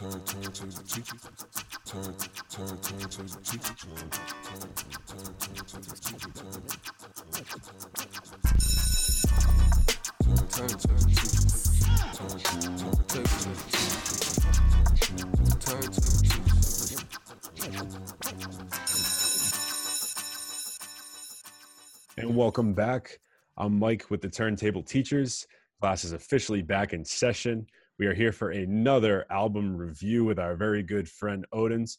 Turn, turn to the teacher. Turn, turn, turn to the teacher. Turn, turn, turn, turn to the teacher. Turn, turn, turn to the teacher. Turn, turn, take to the teacher. Turn to the teacher. And welcome back. I'm Mike with the Turntable Teachers. Class is officially back in session. We are here for another album review with our very good friend Odins.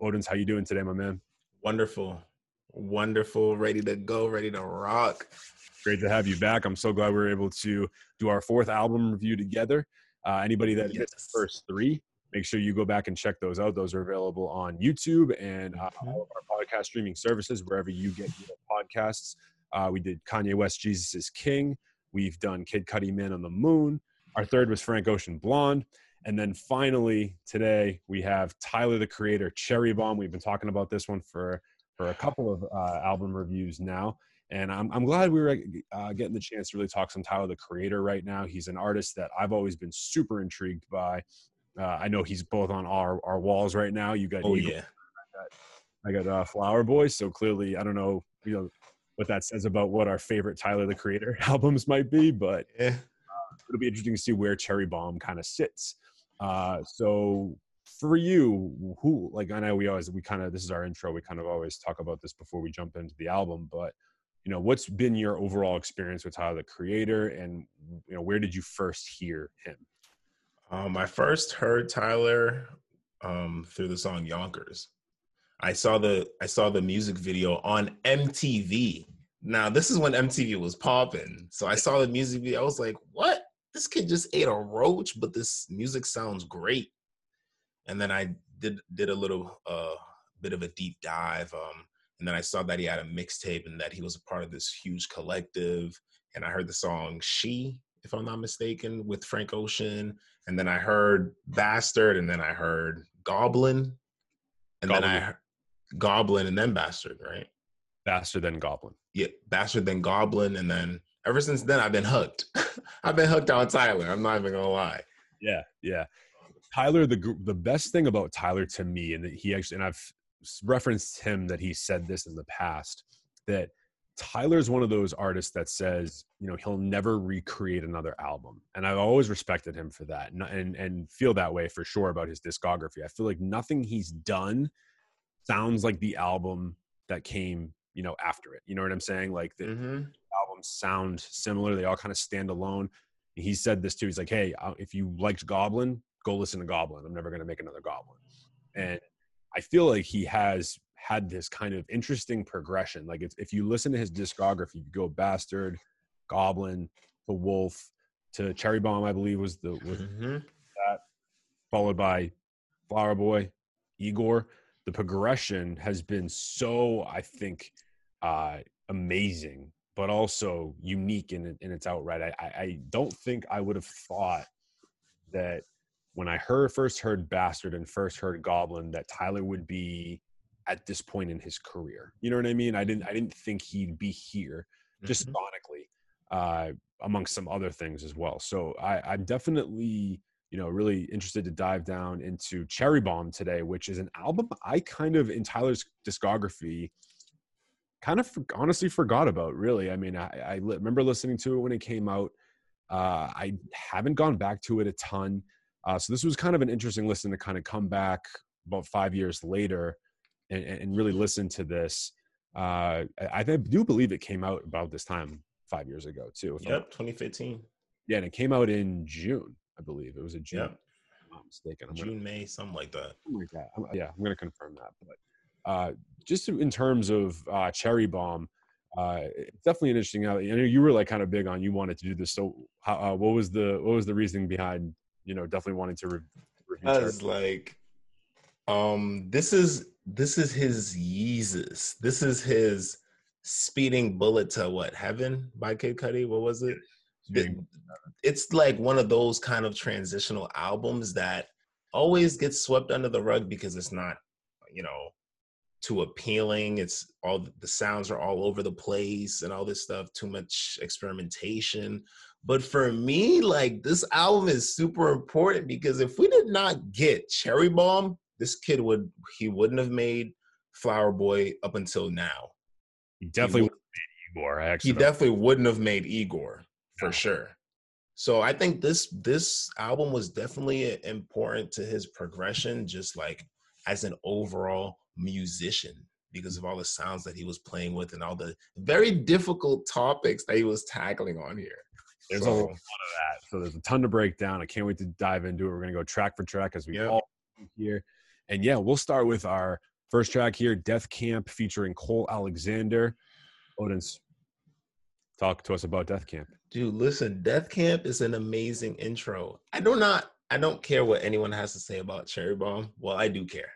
Odins, how you doing today, my man? Wonderful. Wonderful. Ready to go, ready to rock. Great to have you back. I'm so glad we were able to do our fourth album review together. Uh, anybody that missed the first three, make sure you go back and check those out. Those are available on YouTube and uh, Mhm. all of our podcast streaming services, wherever you get your podcasts. Uh, we did Kanye West, Jesus is King. We've done Kid Cudi, Man on the Moon. Our third was Frank Ocean, Blonde. And then finally, today we have Tyler the Creator, Cherry Bomb. We've been talking about this one for for a couple of uh, album reviews now, and I'm I'm glad we were uh, getting the chance to really talk some Tyler the Creator right now. He's an artist that I've always been super intrigued by. Uh, I know he's both on our our walls right now. You got Oh Eagle yeah. I got uh, Flower Boy. So clearly, I don't know, you know, what that says about what our favorite Tyler the Creator albums might be, but Yeah. It'll be interesting to see where Cherry Bomb kind of sits. Uh, so for you, who like I know we always we kind of this is our intro. We kind of always talk about this before we jump into the album, but you know, what's been your overall experience with Tyler the Creator, and you know, where did you first hear him? Um, I first heard Tyler um, through the song Yonkers. I saw the I saw the music video on MTV. Now this is when MTV was popping. So I saw the music video. I was like, "What? This kid just ate a roach, but this music sounds great." And then I did did a little uh, bit of a deep dive. Um, and then I saw that he had a mixtape and that he was a part of this huge collective. And I heard the song "She," if I'm not mistaken, with Frank Ocean and then I heard Bastard, and then I heard Goblin, and then I Goblin. heard Goblin, and then Bastard, right? Faster than Goblin. Yeah, Bastard, then Goblin, and then ever since then I've been hooked. I've been hooked on Tyler. I'm not even gonna lie. Yeah, yeah. Tyler, the the best thing about Tyler to me, and that he actually, and I've referenced him that he said this in the past, that Tyler's one of those artists that says, you know, he'll never recreate another album, and I've always respected him for that, and and, and feel that way for sure about his discography. I feel like nothing he's done sounds like the album that came, you know, after it. You know what I'm saying? Like the, Mm-hmm. Albums sound similar. They all kind of stand alone. He said this too. He's like, "Hey, uh, if you liked Goblin, go listen to Goblin. I'm never going to make another Goblin." And I feel like he has had this kind of interesting progression. Like, if you listen to his discography, you go Bastard, Goblin, to Wolf, to Cherry Bomb. I believe was the was Mm-hmm. followed by Flower Boy, Igor. The progression has been so, I think, uh, amazing, but also unique in, in its outright. I, I, don't think I would have thought that when I heard first heard Bastard and first heard Goblin that Tyler would be at this point in his career. You know what I mean? I didn't I didn't think he'd be here just Mhm. sonically, uh, amongst some other things as well. So I, I'm definitely, you know, really interested to dive down into Cherry Bomb today, which is an album I kind of in Tyler's discography kind of honestly forgot about. Really, I mean, I, I li- remember listening to it when it came out. Uh, I haven't gone back to it a ton, uh, so this was kind of an interesting listen to kind of come back about five years later and, and really listen to this. Uh, I, I do believe it came out about this time five years ago too. I'm- Yep, 2015. Yeah, and it came out in June, I believe. It was a June. Yep, I'm not mistaken. I'm gonna- June, May, something like that. something like that. I'm- yeah, I'm going to confirm that. But uh, just in terms of uh, Cherry Bomb, uh, it's definitely an interesting. I know you were like kind of big on you wanted to do this. So, how, uh, what was the what was the reasoning behind you know definitely wanting to re- review I was like, um, this is this is his Yeezus. This is his speeding bullet to what heaven by Kid Cudi. What was it? Speeding It's like one of those kind of transitional albums that always gets swept under the rug because it's not, you know, too appealing. It's all the sounds are all over the place and all this stuff. Too much experimentation But for me, like this album is super important because if we did not get Cherry Bomb, this kid would he wouldn't have made Flower Boy up until now. He definitely would- would have made Igor. I He actually definitely wouldn't have made Igor for No. sure. So I think this this album was definitely important to his progression, just like as an overall musician, because of all the sounds that he was playing with and all the very difficult topics that he was tackling on here. There's a lot of that. So there's a ton to break down. I can't wait to dive into it. We're gonna go track for track as we Yeah. all here. And yeah, we'll start with our first track here, Death Camp featuring Cole Alexander. Odins, talk to us about Death Camp. Dude, listen, Death Camp is an amazing intro. I do not I don't care what anyone has to say about Cherry Bomb. Well, I do care.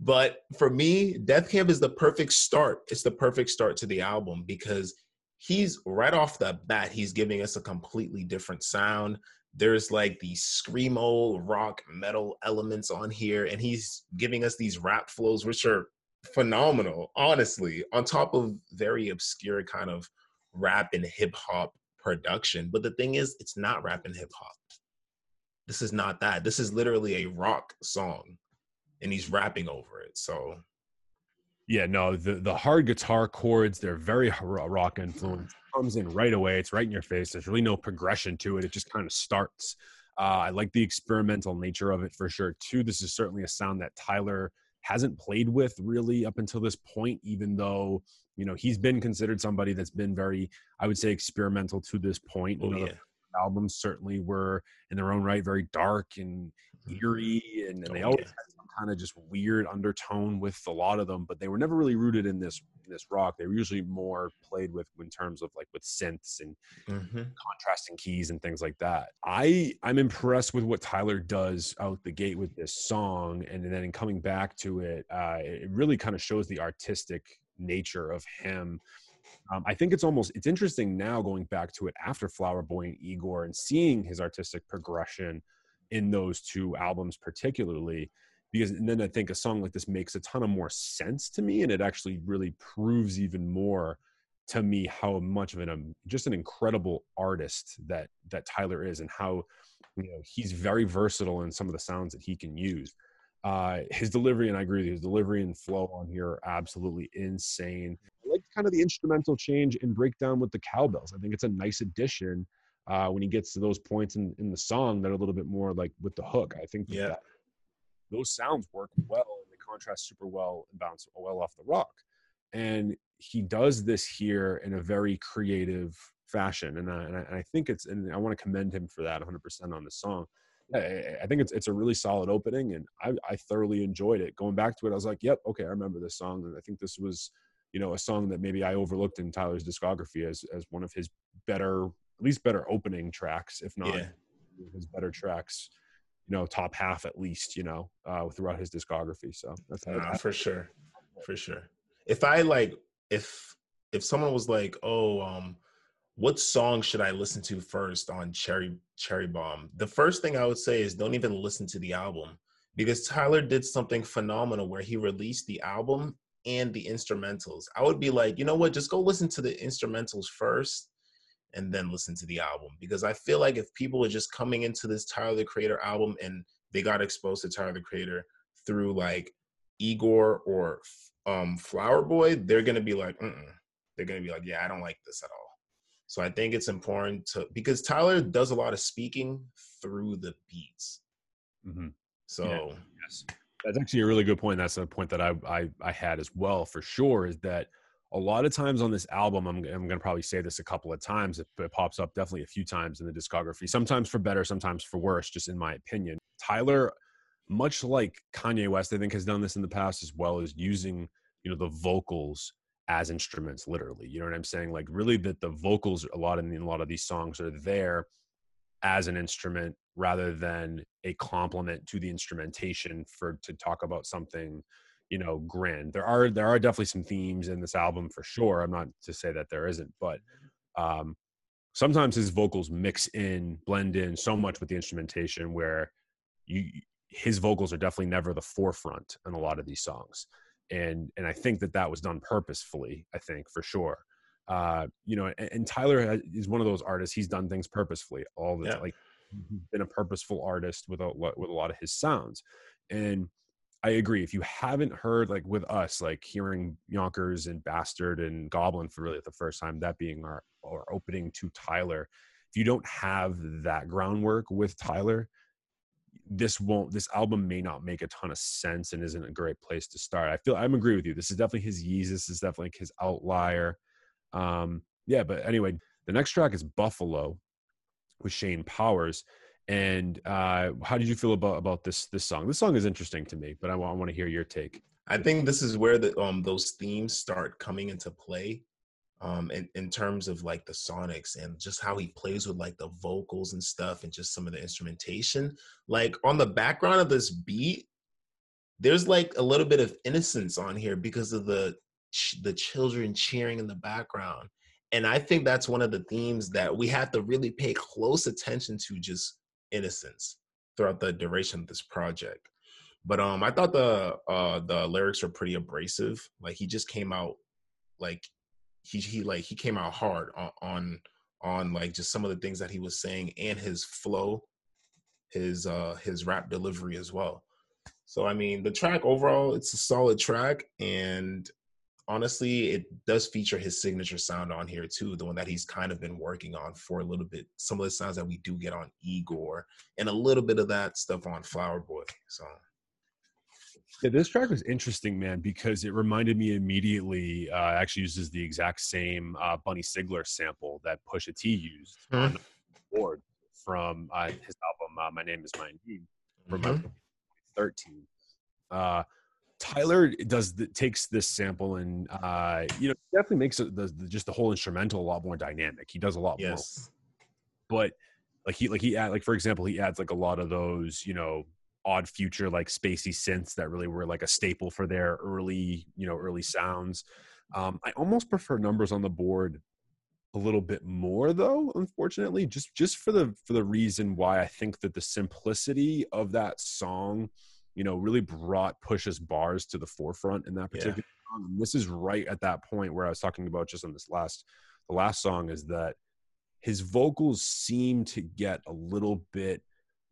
But for me, Death Camp is the perfect start. It's the perfect start to the album because he's right off the bat, he's giving us a completely different sound. There's like these screamo rock metal elements on here, and he's giving us these rap flows, which are phenomenal, honestly, on top of very obscure kind of rap and hip hop production. But the thing is, it's not rap and hip hop. This is not that. This is literally a rock song, and he's rapping over it. So Yeah, no, the the hard guitar chords, they're very rock influence. Comes in right away. It's right in your face. There's really no progression to it. It just kind of starts. Uh, I like the experimental nature of it for sure too. This is certainly a sound that Tyler hasn't played with really up until this point, even though you know he's been considered somebody that's been very, I would say, experimental to this point. oh You know, yeah, the albums certainly were in their own right very dark and eerie, and, and they Oh, always yeah. Kind of just weird undertone with a lot of them, but they were never really rooted in this in this rock. They were usually more played with in terms of like with synths and Mhm. contrasting keys and things like that. I I'm impressed with what Tyler does out the gate with this song, and then in coming back to it, uh, it really kind of shows the artistic nature of him. Um, I think it's almost it's interesting now going back to it after Flower Boy and Igor and seeing his artistic progression in those two albums particularly because and then I think a song like this makes a ton of more sense to me and it actually really proves even more to me how much of an um, just an incredible artist that that Tyler is and how you know he's very versatile in some of the sounds that he can use. Uh, his delivery and I agree with you, his delivery and flow on here are absolutely insane. I like kind of the instrumental change and breakdown with the cowbells. I think it's a nice addition uh, when he gets to those points in, in the song that are a little bit more like with the hook. I think Yeah. that- those sounds work well and they contrast super well and bounce well off the rock. And he does this here in a very creative fashion. And I, and I, and I think it's, and I want to commend him for that 100% on the song. I, I think it's it's a really solid opening, and I, I thoroughly enjoyed it. Going back to it, I was like, "Yep, okay, I remember this song." And I think this was, you know, a song that maybe I overlooked in Tyler's discography as as one of his better, at least better opening tracks, if not Yeah. his better tracks. You know, top half at least. You know, uh, throughout his discography. So that's Nah, for sure, for sure. If I like, if if someone was like, "Oh, um, what song should I listen to first on Cherry Cherry Bomb?" The first thing I would say is don't even listen to the album because Tyler did something phenomenal where he released the album and the instrumentals. I would be like, you know what? Just go listen to the instrumentals first and then listen to the album because I feel like if people are just coming into this Tyler the Creator album and they got exposed to Tyler the Creator through like Igor or um, Flower Boy, they're gonna be like, Mm-mm. they're gonna be like, yeah, I don't like this at all. So I think it's important to because Tyler does a lot of speaking through the beats. Mhm. So Yes, that's actually a really good point. That's a point that I I, I had as well for sure. Is that a lot of times on this album, I'm I'm going to probably say this a couple of times. It, it pops up definitely a few times in the discography. Sometimes for better, sometimes for worse. Just in my opinion, Tyler, much like Kanye West, I think has done this in the past as well as using you know the vocals as instruments literally you know what i'm saying like really that the vocals a lot in a lot of these songs are there as an instrument rather than a complement to the instrumentation for to talk about something you know grand there are there are definitely some themes in this album for sure i'm not to say that there isn't but um sometimes his vocals mix in blend in so much with the instrumentation where you his vocals are definitely never the forefront in a lot of these songs and and i think that that was done purposefully i think for sure uh, you know, and, and Tyler is one of those artists. He's done things purposefully all the Yeah. time. Like been a purposeful artist with a with a lot of his sounds. And I agree. If you haven't heard like with us, like hearing Yonkers and Bastard and Goblin for really the first time, that being our our opening to Tyler, if you don't have that groundwork with Tyler, this won't this album may not make a ton of sense and isn't a great place to start. I feel I'm agree with you. This is definitely his Yeezus. This is definitely his outlier. Um, yeah, but anyway, the next track is Buffalo with Shane Powers. And uh, how did you feel about about this this song? This song is interesting to me, but I want I want to hear your take. I think this is where the um those themes start coming into play, um in, in terms of like the sonics and just how he plays with like the vocals and stuff and just some of the instrumentation. Like on the background of this beat, there's like a little bit of innocence on here because of the ch- the children cheering in the background. And I think that's one of the themes that we have to really pay close attention to just innocence throughout the duration of this project. But um I thought the uh the lyrics were pretty abrasive. Like he just came out like he he like he came out hard on on on like just some of the things that he was saying and his flow, his uh his rap delivery as well. So I mean the track overall it's a solid track and honestly it does feature his signature sound on here too the one that he's kind of been working on for a little bit some of the sounds that we do get on igor and a little bit of that stuff on flower boy so Yeah, this track was interesting, man, because it reminded me immediately. Uh, actually, uses the exact same uh, Bunny Sigler sample that Pusha T used Hmm. on the board from uh, his album uh, "My Name Is My Name" from Mhm. 2013. Tyler does the, takes this sample and uh, you know definitely makes the, the, just the whole instrumental a lot more dynamic. He does a lot more. But like he like he add like for example he adds like a lot of those you know odd future like spacey synths that really were like a staple for their early you know early sounds. Um i almost prefer numbers on the board a little bit more though unfortunately just just for the for the reason why i think that the simplicity of that song you know really brought push's bars to the forefront in that Yeah. particular song and this is right at that point where i was talking about just on this last the last song is that his vocals seem to get a little bit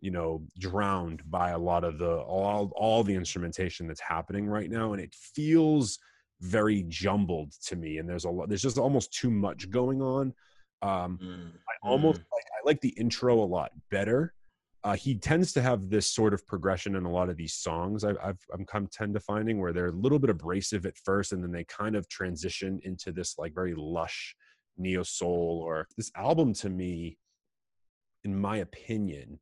you know drowned by a lot of the all all the instrumentation that's happening right now and it feels very jumbled to me and there's a lot there's just almost too much going on. Um Mm, i almost like i like the intro a lot better uh, he tends to have this sort of progression in a lot of these songs I've, I've i'm come tend to finding where they're a little bit abrasive at first and then they kind of transition into this like very lush neo soul or this album to me in my opinion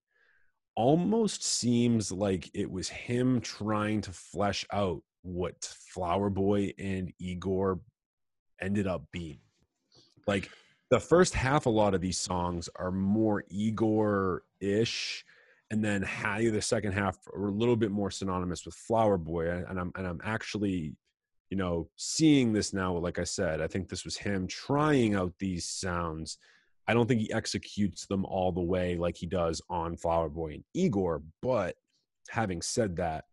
almost seems like it was him trying to flesh out what flower boy and igor ended up being. Like the first half a lot of these songs are more igor-ish and then how the second half are a little bit more synonymous with flower boy and i'm and i'm actually you know seeing this now like i said i think this was him trying out these sounds. I don't think he executes them all the way like he does on flower boy and igor but having said that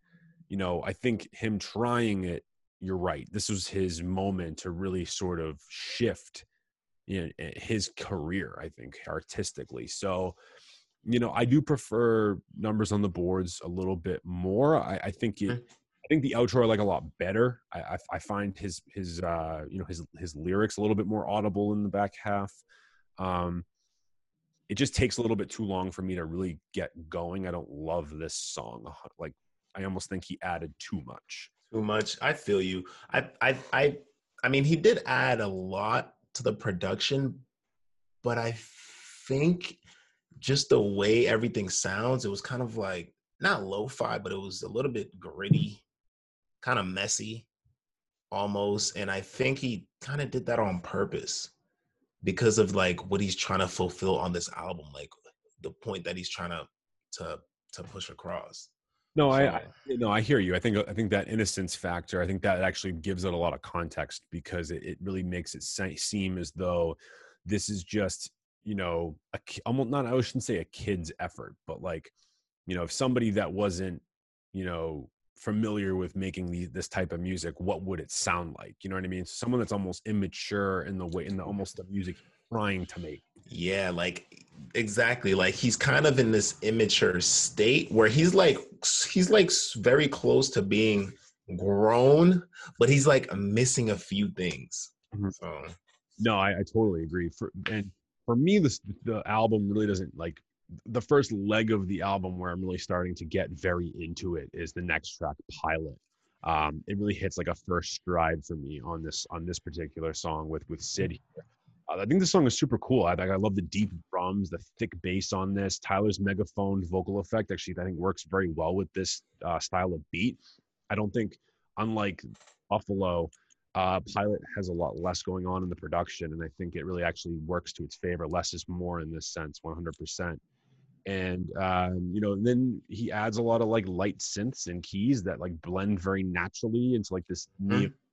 you know i think him trying it you're right this was his moment to really sort of shift you know, his career i think artistically. So you know i do prefer numbers on the boards a little bit more i, I think it Mhm. i think the outro i like a lot better I, I i find his his uh you know his his lyrics a little bit more audible in the back half um it just takes a little bit too long for me to really get going i don't love this song like i almost think he added too much too much i feel you i i i i mean he did add a lot to the production but i think just the way everything sounds it was kind of like not lo-fi but it was a little bit gritty kind of messy almost and i think he kind of did that on purpose because of like what he's trying to fulfill on this album like the point that he's trying to to to push across No, I, So- I no, I hear you. I think I think that innocence factor. I think that actually gives it a lot of context because it, it really makes it se- seem as though this is just you know a almost not. I shouldn't say a kid's effort, but like you know, if somebody that wasn't you know familiar with making these, this type of music, what would it sound like? You know what I mean? Someone that's almost immature in the way in the almost the music trying to make. Yeah, like exactly. Like he's kind of in this immature state where he's like he's like very close to being grown, but he's like missing a few things. Mhm. So No, I, I totally agree. For and for me, this the album really doesn't like the first leg of the album where I'm really starting to get very into it is the next track, Pilot. Um, it really hits like a first stride for me on this on this particular song with with Syd here. Uh, I think this song is super cool. I, like I love the deep drums, the thick bass on this. Tyler's megaphone vocal effect actually I think works very well with this uh, style of beat. I don't think, unlike Buffalo, uh, Pilot has a lot less going on in the production, and I think it really actually works to its favor. Less is more in this sense, 100%. And um, you know, then he adds a lot of like light synths and keys that like blend very naturally into like this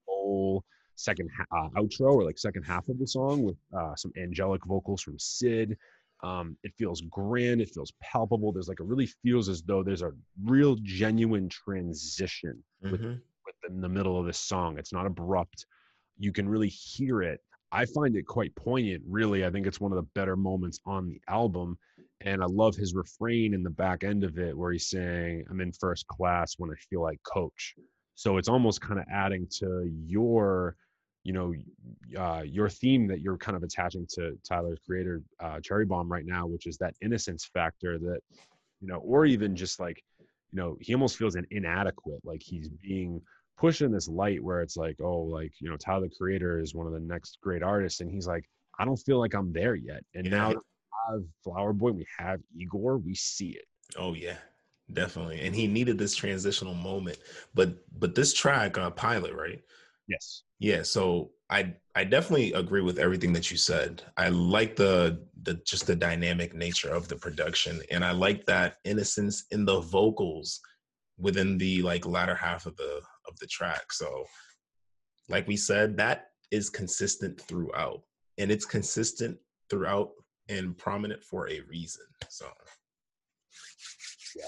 whole second ha- uh, outro or like second half of the song with uh, some angelic vocals from Syd. Um, it feels grand. It feels palpable. There's like it really feels as though there's a real genuine transition with within the middle of this song. It's not abrupt. You can really hear it. I find it quite poignant, really. I think it's one of the better moments on the album. And I love his refrain in the back end of it where he's saying, I'm in first class when I feel like coach. So it's almost kind of adding to your, you know, uh, your theme that you're kind of attaching to Tyler's creator, uh, Cherry Bomb, right now, which is that innocence factor that, you know, or even just like, you know, he almost feels an inadequate, like he's being pushed in this light where it's like, oh, like, you know, Tyler the Creator is one of the next great artists. And he's like, I don't feel like I'm there yet. And Yeah. now we have Flower Boy, we have Igor, we see it. Oh yeah, definitely. And he needed this transitional moment. But but this track, uh, Pilot, right? Yes. Yeah, so I I definitely agree with everything that you said. I like the the just the dynamic nature of the production and I like that innocence in the vocals within the like latter half of the of the track. So like we said that is consistent throughout and it's consistent throughout and prominent for a reason. So yeah.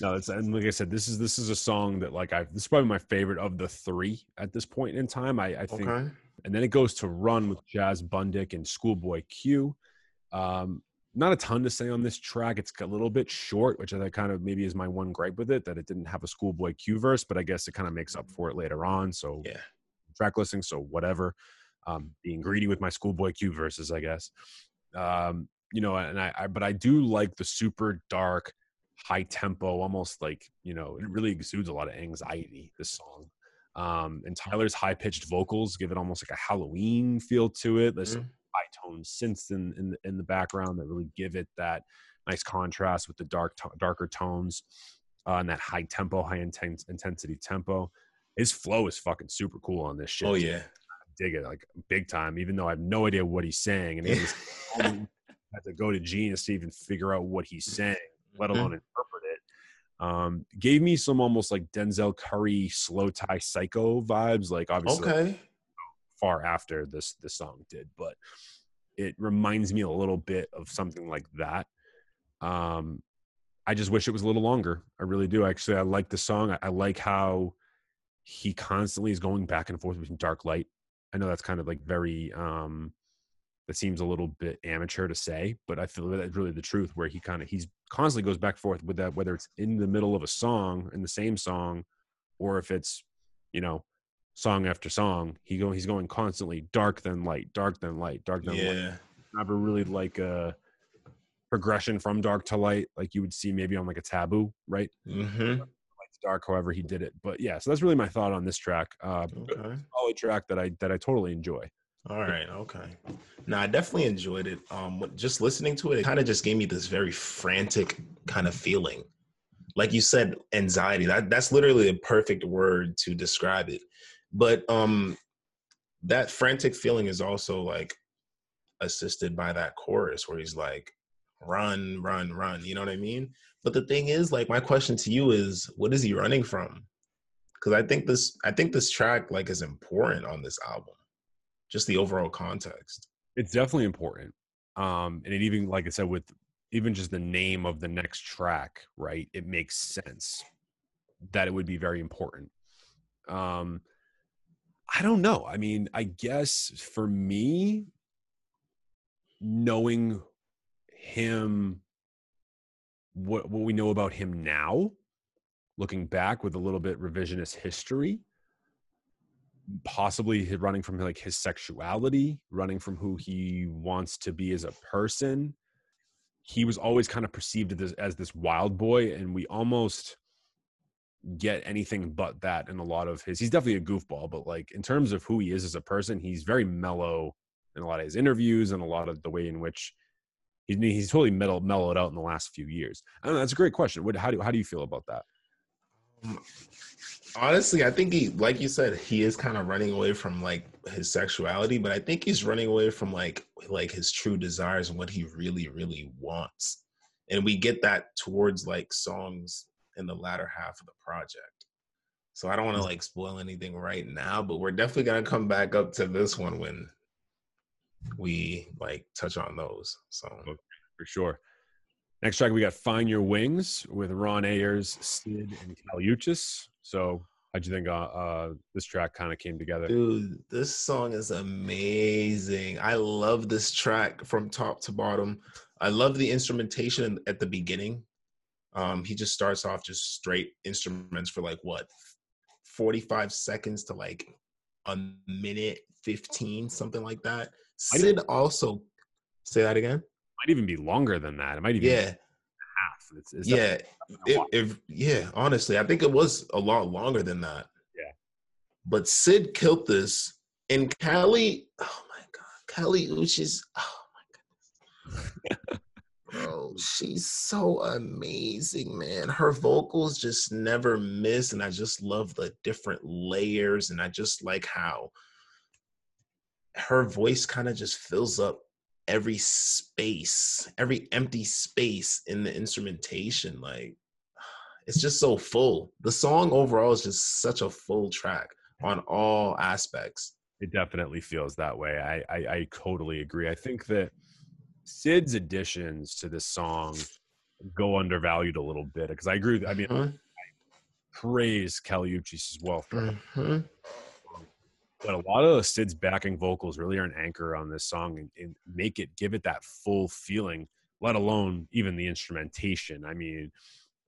No, it's and like I said, this is this is a song that like I this is probably my favorite of the three at this point in time. I, I think okay. and then it goes to Run with Chaz Bundick and Schoolboy Q. Um, not a ton to say on this track. It's a little bit short, which I think kind of maybe is my one gripe with it that it didn't have a Schoolboy Q verse, but I guess it kind of makes up for it later on. So Yeah. track listing, so whatever. Um, being greedy with my Schoolboy Q verses, I guess. Um, you know, and I, I but I do like the super dark, high tempo, almost like you know, it really exudes a lot of anxiety. This song. Um, and Tyler's high pitched vocals give it almost like a Halloween feel to it. There's Mhm. High tone synths in, in the- in the background that really give it that nice contrast with the dark darker tones uh, and that high tempo, high intense intensity tempo. His flow is fucking super cool on this shit. Oh yeah. dig it like big time. Even though I have no idea what he's saying, and he was- had to go to Genius to even figure out what he's saying, let Mhm. alone interpret it. Um, gave me some almost like Denzel Curry slow tie psycho vibes, like obviously Okay. Far after this this song did, but it reminds me a little bit of something like that. Um, I just wish it was a little longer. I really do. Actually, I like the song. I, I like how he constantly is going back and forth between dark light. I know that's kind of like very um that seems a little bit amateur to say, but I feel that's really the truth where he kind of he's constantly goes back and forth with that, whether it's in the middle of a song, in the same song, or if it's, you know, song after song, he go he's going constantly dark then light, dark then light, dark then light. Yeah. Never really like a progression from dark to light, like you would see maybe on like a taboo, right? Mm-hmm. Light to dark, however he did it. But yeah, so that's really my thought on this track. Uh Okay. solid track that I that I totally enjoy. All right. Okay. Now I definitely enjoyed it. Um, just listening to it, it kind of just gave me this very frantic kind of feeling. Like you said, anxiety. That that's literally a perfect word to describe it. But um, that frantic feeling is also like assisted by that chorus where he's like, "Run, run, run." You know what I mean? But the thing is, like, my question to you is, what is he running from? Because I think this, I think this track like is important on this album just the overall context. It's definitely important. Um, and it even like I said, with even just the name of the next track, right? It makes sense. that it would be very important. Um, I don't know. I mean, I guess for me, knowing him, what what we know about him now, looking back with a little bit revisionist history, possibly running from like his sexuality, running from who he wants to be as a person. He was always kind of perceived as, as this wild boy, and we almost get anything but that in a lot of his. He's definitely a goofball, but like in terms of who he is as a person, he's very mellow in a lot of his interviews and a lot of the way in which he's he's totally mellow, mellowed out in the last few years. I don't know. That's a great question. What how do how do you feel about that? Um, honestly, I think he, like you said, he is kind of running away from like his sexuality, but I think he's running away from like like his true desires and what he really, really wants. And we get that towards like songs in the latter half of the project. So I don't want to like spoil anything right now, but we're definitely gonna come back up to this one when we like touch on those. So for sure. Next track, we got "Find Your Wings" with Roy Ayers, Syd, and Kali Uchis. So, how'd you think uh, uh, this track kind of came together? Dude, this song is amazing. I love this track from top to bottom. I love the instrumentation at the beginning. Um, he just starts off just straight instruments for like what 45 seconds to like a minute 15, something like that. Syd also say that again. might even be longer than that. It might even Yeah, be half. It's, it's yeah. If, yeah, honestly, I think it was a lot longer than that. Yeah. But Syd killed this, and Kali. Oh my god, Kali Uchis. Oh my goodness, bro, she's so amazing, man. Her vocals just never miss, and I just love the different layers, and I just like how her voice kind of just fills up every space, every empty space in the instrumentation. Like it's just so full. The song overall is just such a full track on all aspects. It definitely feels that way. I, I I totally agree. I think that Syd's additions to this song go undervalued a little bit because I agree. With, I mean, Mhm, praise Kali Uchis as well for mhm. but a lot of Syd's backing vocals really are an anchor on this song and, and make it give it that full feeling, let alone even the instrumentation. I mean,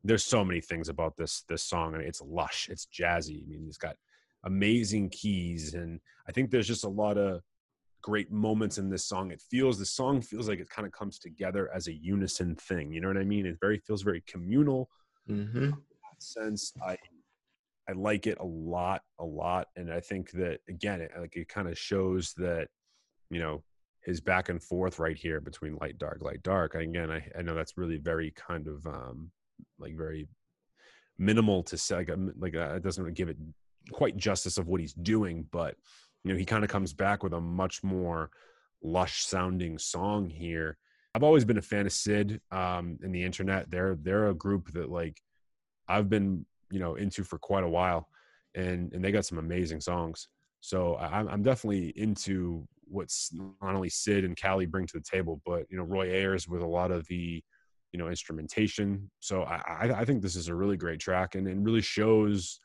there's so many things about this this song. I mean, it's lush, it's jazzy. I mean, it's got amazing keys, and I think there's just a lot of great moments in this song. It feels the song feels like it kind of comes together as a unison thing. You know what I mean? It very feels very communal Mhm. sense i i like it a lot a lot and i think that again it, like it kind of shows that you know his back and forth right here between light dark light dark and again i, I know that's really very kind of um like very minimal to say like, um, like uh, it doesn't really give it quite justice of what he's doing but you know he kind of comes back with a much more lush sounding song here i've always been a fan of Syd um in the internet they're they're a group that like I've been you know into for quite a while, and and they got some amazing songs. So I'm I'm definitely into what's not only Syd and Kali bring to the table, but you know Roy Ayers with a lot of the you know instrumentation. So I I, I think this is a really great track, and it really shows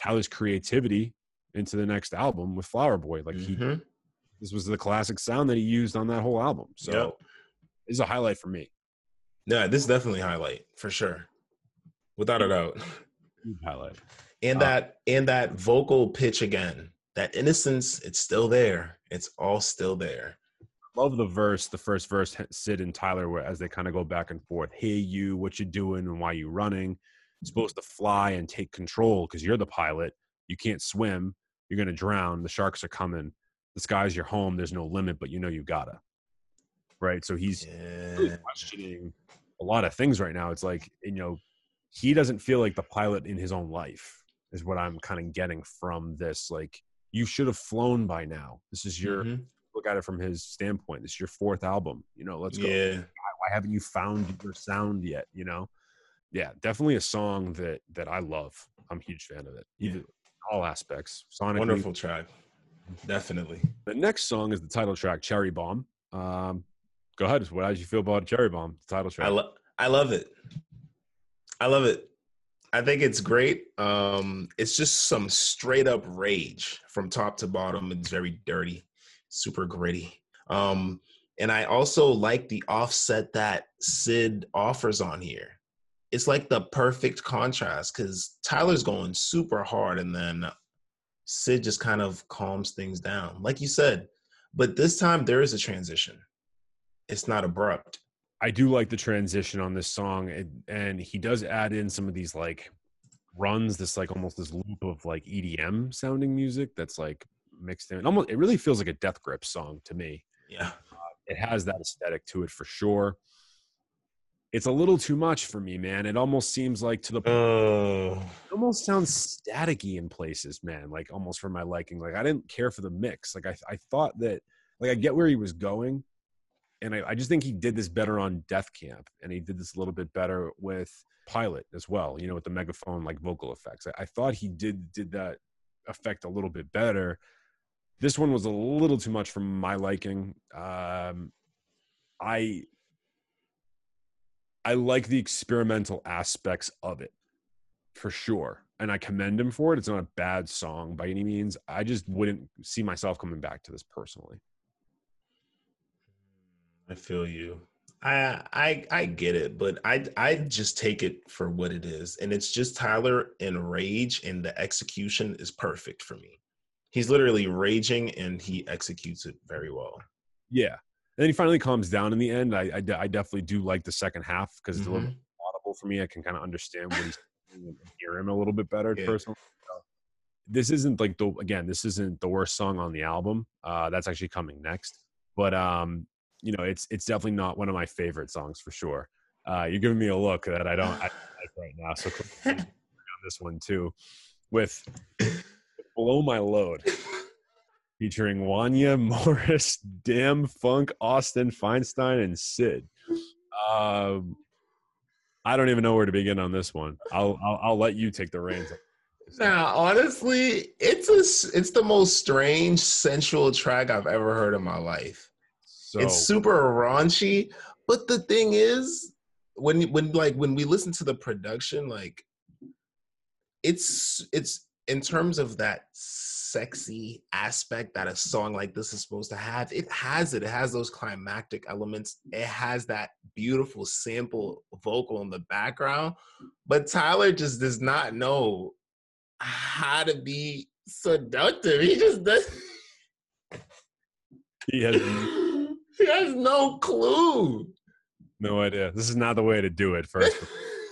Tyler's creativity into the next album with Flower Boy. Like he Mhm. this was the classic sound that he used on that whole album. So Yep. it's a highlight for me. Yeah, this is definitely highlight for sure, without a doubt. Highlight. And Uh, that and that vocal pitch again, that innocence, it's still there. It's all still there. love the verse, the first verse, Syd and Tyler, where as they kind of go back and forth. Hey, you, what you doing and why you running? You're supposed to fly and take control because you're the pilot. You can't swim. You're gonna drown. The sharks are coming. The sky's your home. There's no limit, but you know you gotta. Right. So he's really questioning a lot of things right now. It's like you know he doesn't feel like the pilot in his own life is what I'm kind of getting from this. Like you should have flown by now. This is your Mhm. look at it from his standpoint. This is your fourth album. You know, let's go. Yeah. Why haven't you found your sound yet? You know, yeah, definitely a song that that I love. I'm a huge fan of it. Yeah. Either all aspects. Sonically. Wonderful track. Definitely. The next song is the title track, Cherry Bomb. Um, go ahead. What did you feel about Cherry Bomb? The title track. I love I love it. I love it. I think it's great. Um, it's just some straight up rage from top to bottom. It's very dirty, super gritty. Um, and I also like the offset that Syd offers on here. It's like the perfect contrast because Tyler's going super hard and then Syd just kind of calms things down, like you said. But this time there is a transition. It's not abrupt. I do like the transition on this song, and, and he does add in some of these like runs, this like almost this loop of like EDM sounding music that's like mixed in. Almost, it really feels like a Death Grip song to me. Yeah. Uh, it has that aesthetic to it for sure. It's a little too much for me, man. It almost seems like to the Oh. it almost sounds staticky in places, man. Like almost for my liking. Like I didn't care for the mix. Like I, I thought that, like I get where he was going, and I, I just think he did this better on Death Camp, and he did this a little bit better with Pilot as well. You know, with the megaphone like vocal effects. I, I thought he did did that effect a little bit better. This one was a little too much for my liking. Um, I I like the experimental aspects of it for sure. And I commend him for it. It's not a bad song by any means. I just wouldn't see myself coming back to this personally. I feel you. I I I get it, but I I just take it for what it is, and it's just Tyler in rage, and the execution is perfect for me. He's literally raging, and he executes it very well. Yeah. And then he finally calms down in the end. I, I, de- I definitely do like the second half because it's a little Mhm. bit audible for me. I can kind of understand what he's and hear him a little bit better Yeah. personally. So, This isn't like the again, this isn't the worst song on the album. Uh, that's actually coming next. But um, you know, it's it's definitely not one of my favorite songs for sure. Uh, you're giving me a look that I don't I don't like right now. So on this one too, with "Blow My Load," featuring Wanya Morris, DâM-FunK, Austin Feinstein, and Syd. Um, I don't even know where to begin on this one. I'll I'll, I'll let you take the reins. Now, honestly, it's a it's the most strange sensual track I've ever heard in my life. So it's super raunchy, but the thing is, when when like when we listen to the production, like it's it's in terms of that sexy aspect that a song like this is supposed to have, it has it. It has those climactic elements. It has that beautiful sample vocal in the background. But Tyler just does not know how to be seductive. He just does he has he has no clue. no idea. This is not the way to do it. First,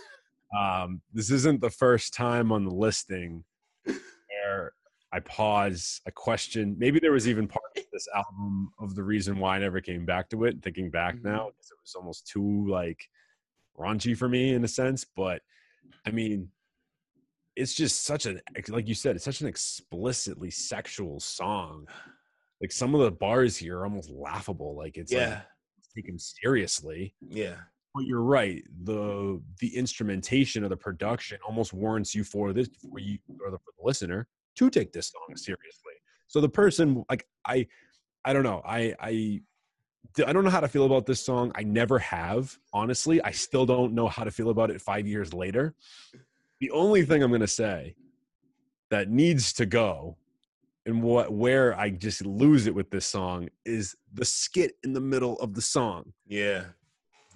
um, this isn't the first time on the listing I pause, I question. Maybe there was even part of this album of the reason why I never came back to it. Thinking back Mhm. now, it was almost too like raunchy for me in a sense. But I mean, it's just such an like you said, it's such an explicitly sexual song. Like some of the bars here are almost laughable. Like it's like yeah, take him seriously. yeah. But you're right. The the instrumentation of the production almost warrants you for this for you or the, for the listener to take this song mm-hmm. seriously. So the person like I I don't know. I I I don't know how to feel about this song. I never have. Honestly, I still don't know how to feel about it 5 years later. The only thing I'm going to say that needs to go and what where I just lose it with this song is the skit in the middle of the song Yeah.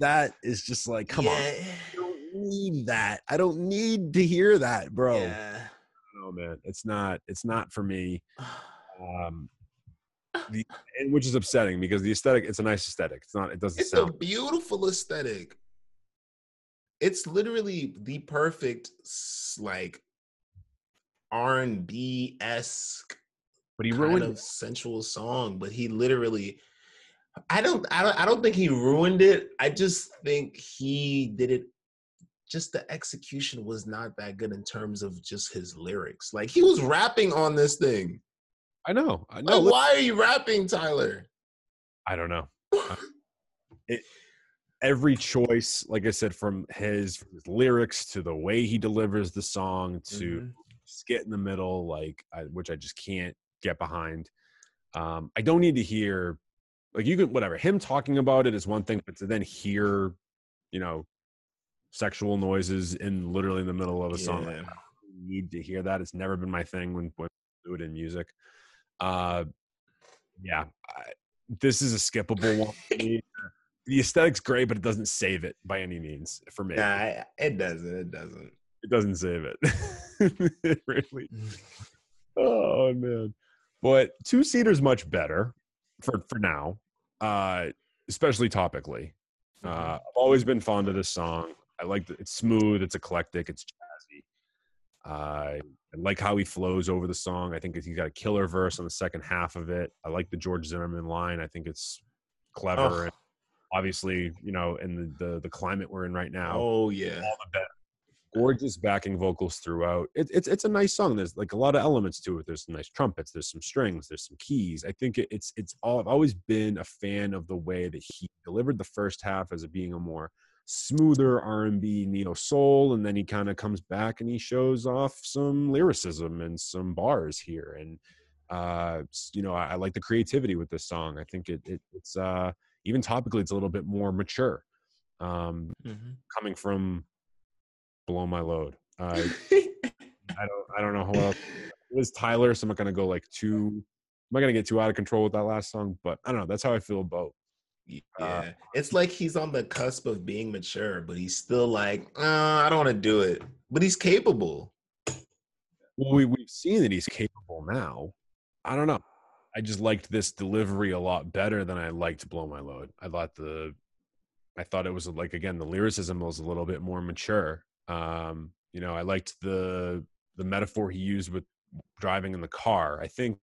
that is just like, come on, I don't need that. I don't need to hear that, bro. Yeah. Man, it's not. It's not for me. Um, the and which is upsetting because the aesthetic. It's a nice aesthetic. It's not. It doesn't It's a sound. beautiful aesthetic. It's literally the perfect like R and B esque but he kind ruined. of sensual song, but he literally. I don't, I don't. I don't think he ruined it. I just think he did it. Just the execution was not that good in terms of just his lyrics. Like he was rapping on this thing. I know. I know. Like, why are you rapping, Tyler? I don't know. It, every choice, like I said, from his, from his lyrics to the way he delivers the song to Mhm. skit in the middle, like I, which I just can't get behind. Um, I don't need to hear like you can whatever him talking about it is one thing, but to then hear, you know, sexual noises in literally in the middle of a song. Yeah. I need to hear that. It's never been my thing when when do it in music. Uh, yeah, I, this is a skippable one. for me. The aesthetic's great, but it doesn't save it by any means for me. Nah, it doesn't. It doesn't. It doesn't save it. it really. Oh man, but two seater's much better for for now, uh, especially topically. Uh, I've always been fond of this song. I like that it's smooth, it's eclectic, it's jazzy. Uh, I like how he flows over the song. I think he's got a killer verse on the second half of it. I like the George Zimmerman line. I think it's clever. Oh. And obviously, you know, in the, the the climate we're in right now, Oh yeah. all the better. Gorgeous backing vocals throughout. It, it's it's a nice song. There's like a lot of elements to it. There's some nice trumpets. There's some strings. There's some keys. I think it, it's it's all. I've always been a fan of the way that he delivered the first half as it being a more smoother R&B neo soul, and then he kind of comes back and he shows off some lyricism and some bars here. And uh, you know, I, I like the creativity with this song. I think it, it it's uh, even topically, it's a little bit more mature. Um, Mhm. coming from Blow My Load. Uh, I don't I don't know how else. It was Tyler, so I'm not gonna go like too. I'm not gonna get too out of control with that last song, but I don't know. That's how I feel about. Yeah, Uh, it's like he's on the cusp of being mature, but he's still like, uh, I don't want to do it. But he's capable. Well, we we've seen that he's capable now. I don't know. I just liked this delivery a lot better than I liked Blow My Load. I thought the, I thought it was like again the lyricism was a little bit more mature. Um, you know, I liked the the metaphor he used with driving in the car. I think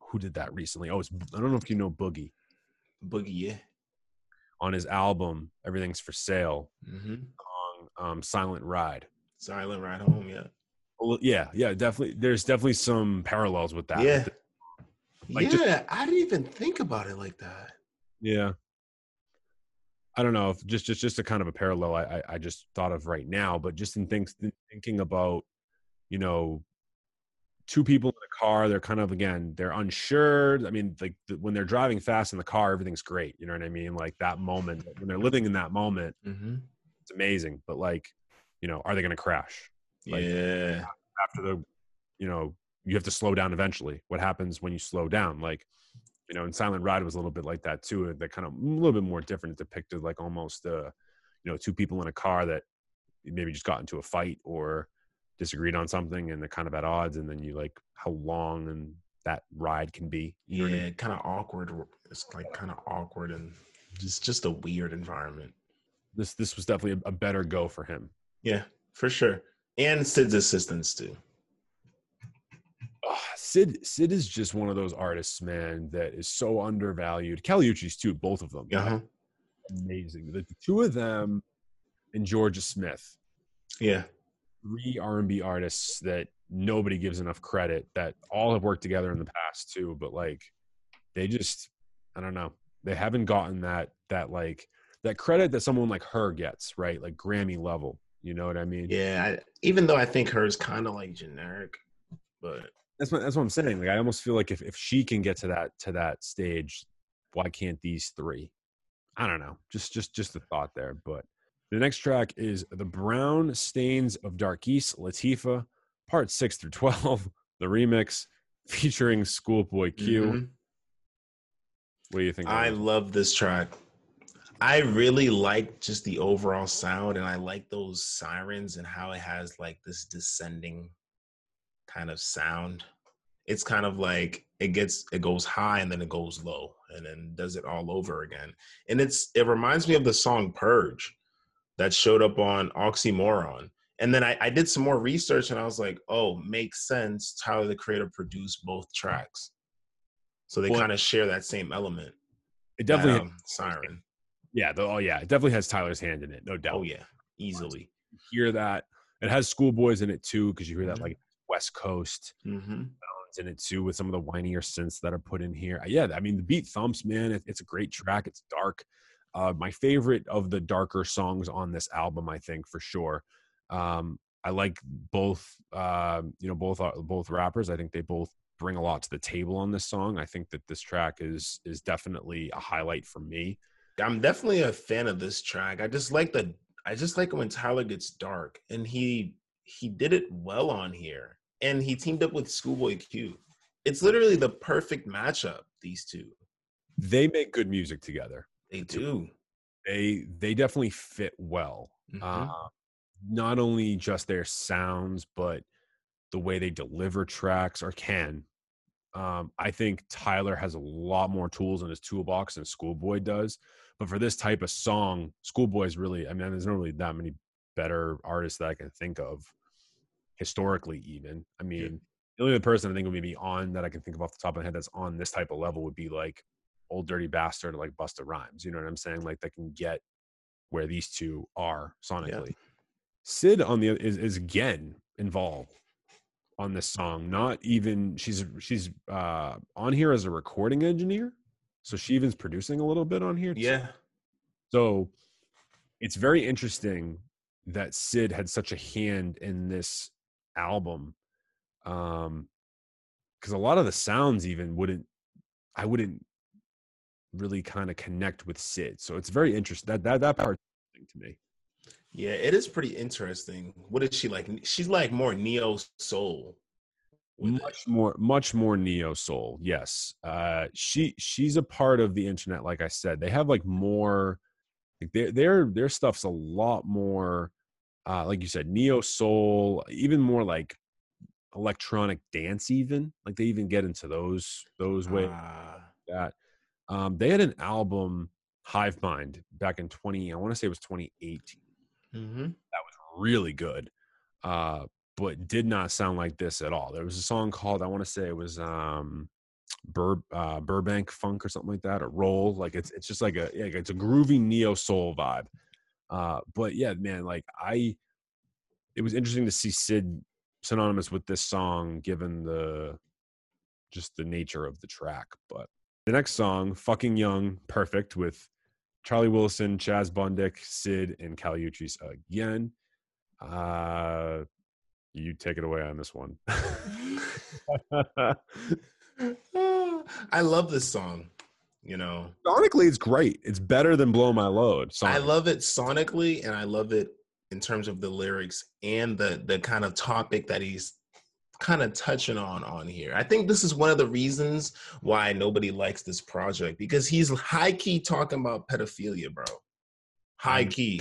who did that recently? Oh, it's, I don't know if you know Boogie Boogie, yeah. On his album Everything's for Sale Mm-hmm. song um, Silent Ride. Silent ride home, yeah. Well, yeah, yeah, definitely. There's definitely some parallels with that. Yeah. Like, yeah, just- I didn't even think about it like that. Yeah. I don't know if just just just a kind of a parallel I I, I just thought of right now, but just in things thinking about, you know, two people in a car, they're kind of again they're unsure. I mean, like the, when they're driving fast in the car, everything's great. You know what I mean? Like that moment when they're living in that moment, Mm-hmm. it's amazing. But like, you know, are they going to crash Like- yeah. after the, you know, you have to slow down eventually. What happens when you slow down? Like, you know, in Silent Ride was a little bit like that too. That kind of a little bit more different. It depicted like almost, uh, you know, two people in a car that maybe just got into a fight or disagreed on something and they're kind of at odds. And then you like how long and that ride can be. You know what I Yeah, mean? kind of awkward. It's like kind of awkward and just just a weird environment. This this was definitely a, a better go for him. Yeah, for sure. And Syd's assistants too. Ah, Syd Syd is just one of those artists, man, that is so undervalued. Kali Uchis's too, both of them. Uh-huh. amazing. The two of them and Jorja Smith, Yeah. Three R&B artists that nobody gives enough credit that all have worked together in the past too, but like they just I don't know. They haven't gotten that that like that credit that someone like her gets, right? Like Grammy level. You know what I mean? Yeah. I, even though I think hers kind of like generic, but That's what that's what I'm saying. Like I almost feel like if, if she can get to that to that stage, why can't these three? I don't know. Just just just a thought there. But the next track is the Brown Stains of Darkeese Latifah, part six through twelve, the remix featuring Schoolboy Q. Mhm. What do you think? I love this track. I really like just the overall sound, and I like those sirens and how it has like this descending kind of sound. It's kind of like it gets it goes high and then it goes low and then does it all over again. And it's it reminds me of the song Purge that showed up on Oxymoron. And then I, I did some more research and I was like, oh, makes sense. Tyler the Creator produced both tracks. So they Well- kind of share that same element. it definitely, that, um, siren. yeah. The, oh yeah, it definitely has Tyler's hand in it, no doubt. Oh yeah, easily. You hear that? It has Schoolboys in it too, because you hear that Mhm. like West Coast. hmm sounds in it too with some of the whinier synths that are put in here. Yeah, I mean the beat thumps, man. It, it's a great track. It's dark. Uh, my favorite of the darker songs on this album, I think for sure. Um, I like both, um, you know, both uh, both rappers. I think they both bring a lot to the table on this song. I think that this track is is definitely a highlight for me. I'm definitely a fan of this track. I just like the I just like when Tyler gets dark, and he he did it well on here, and he teamed up with Schoolboy Q. It's literally the perfect matchup. These two, They make good music together. They do. They they definitely fit well. Mhm. Uh, not only just their sounds, but the way they deliver tracks or can. Um, I think Tyler has a lot more tools in his toolbox than Schoolboy does. But for this type of song, Schoolboy's really, I mean, there's not really that many better artists that I can think of historically, even. I mean, the only other person I think would be on that I can think of off the top of my head that's on this type of level would be like Ol' Dirty Bastard or like Busta Rhymes. You know what I'm saying? Like that can get where these two are sonically. Syd on the is is again involved on this song. Not even she's she's uh on here as a recording engineer, so she even's producing a little bit on here. too. Yeah, So it's very interesting that Syd had such a hand in this album. Um because a lot of the sounds even wouldn't I wouldn't really kind of connect with Syd. So it's very interesting. That that that part to me. yeah, it is pretty interesting. What is she like? She's like more neo soul. with it. much more much more neo soul yes uh she she's a part of the internet like i said they have like more like their their their stuff's a lot more uh like you said neo soul even more like electronic dance even like they even get into those those ways Ah, that um they had an album hive mind back in 20 i want to say it was 2018 mhm. That was really good, uh, but did not sound like this at all. There was a song called I want to say it was um, Bur uh, Burbank Funk or something like that, or Roll. Like it's it's just like a yeah, it's a groovy neo soul vibe. Uh, but yeah, man, like I, it was interesting to see Syd synonymous with this song, given the just the nature of the track. But the next song, "Fucking Young," perfect with Charlie Wilson, Chaz Bundick, Syd, and Kali Uchis again. Uh, you take it away on this one. I love this song. You know, Sonically, it's great. It's better than "Blow My Load." I love it sonically, and I love it in terms of the lyrics and the the kind of topic that he's kind of touching on on here. I think this is one of the reasons why nobody likes this project because he's high key talking about pedophilia, bro. High key.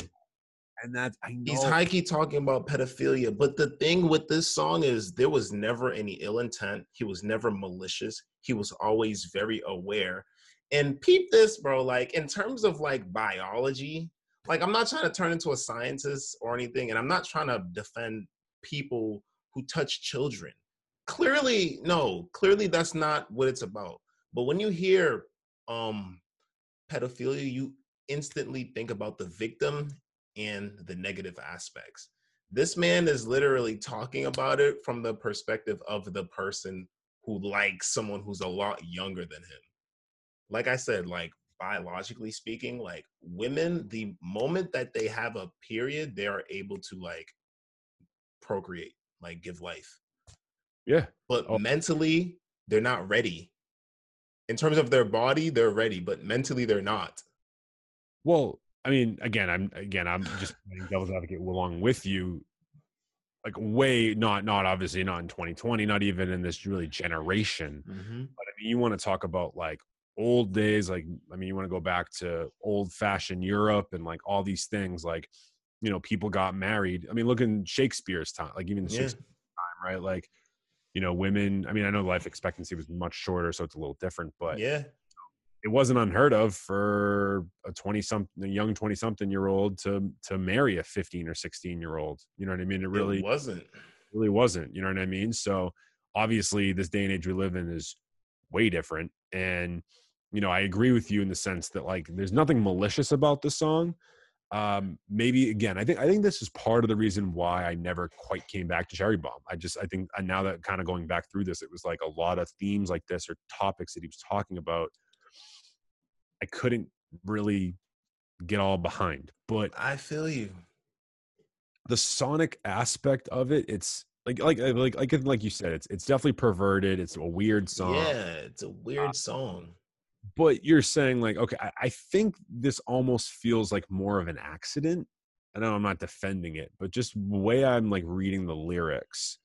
and that's I know. He's high key talking about pedophilia. But the thing with this song is there was never any ill intent. He was never malicious. He was always very aware. And peep this, bro. Like in terms of like biology, like I'm not trying to turn into a scientist or anything, and I'm not trying to defend people who touch children. Clearly, no, clearly that's not what it's about. But when you hear um pedophilia, you instantly think about the victim and the negative aspects. This man is literally talking about it from the perspective of the person who likes someone who's a lot younger than him. Like I said, like biologically speaking, like women, the moment that they have a period, they are able to like procreate, like give life. yeah, But Oh. mentally, they're not ready. In terms of their body, they're ready, but mentally, they're not. Well, I mean, again, I'm again, I'm just playing devil's advocate along with you. Like way not not obviously not in 2020, not even in this really generation. Mm-hmm. But I mean, you want to talk about like old days, like I mean, you want to go back to old fashioned Europe and like all these things, like you know, people got married. I mean, look in Shakespeare's time, like even the Yeah. Shakespeare time, right? Like, you know, women. I mean, I know life expectancy was much shorter, so it's a little different, but yeah. it wasn't unheard of for a 20 something a young 20 something year old to to marry a 15 or 16 year old you know what i mean it really it wasn't. really wasn't you know what i mean so obviously this day and age we live in is way different and you know i agree with you in the sense that like there's nothing malicious about the song um maybe again i think i think this is part of the reason why i never quite came back to cherry bomb i just i think and now that kind of going back through this it was like a lot of themes like this or topics that he was talking about i couldn't really get all behind but I feel you. the sonic aspect of it it's like like uh, like like like you said it's it's definitely perverted it's a weird song Yeah, it's a weird song. But you're saying like okay I, I think this almost feels like more of an accident I know I'm not defending it, but just the way I'm like reading the lyrics,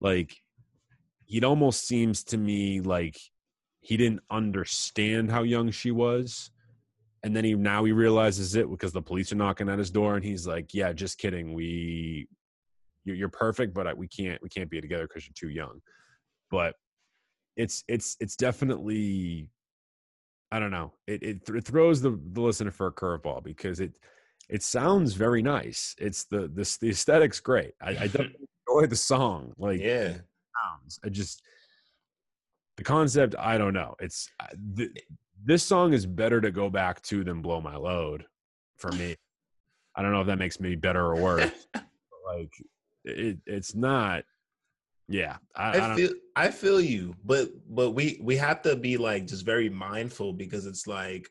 like it almost seems to me like he didn't understand how young she was. And then he now he realizes it because the police are knocking at his door, and he's like, "Yeah, just kidding. We, you're, you're perfect, but we can't we can't be together because you're too young." But it's it's it's definitely I don't know. It it, th- it throws the, the listener for a curveball because it it sounds very nice. It's the the the aesthetic's great. I, I enjoy the song. Like Yeah. sounds. I just the concept. I don't know. It's th- this song is better to go back to than "Blow My Load" for me. I don't know if that makes me better or worse. but, like it, it's not. Yeah, I, I, I feel I feel you, but but we we have to be like just very mindful because it's like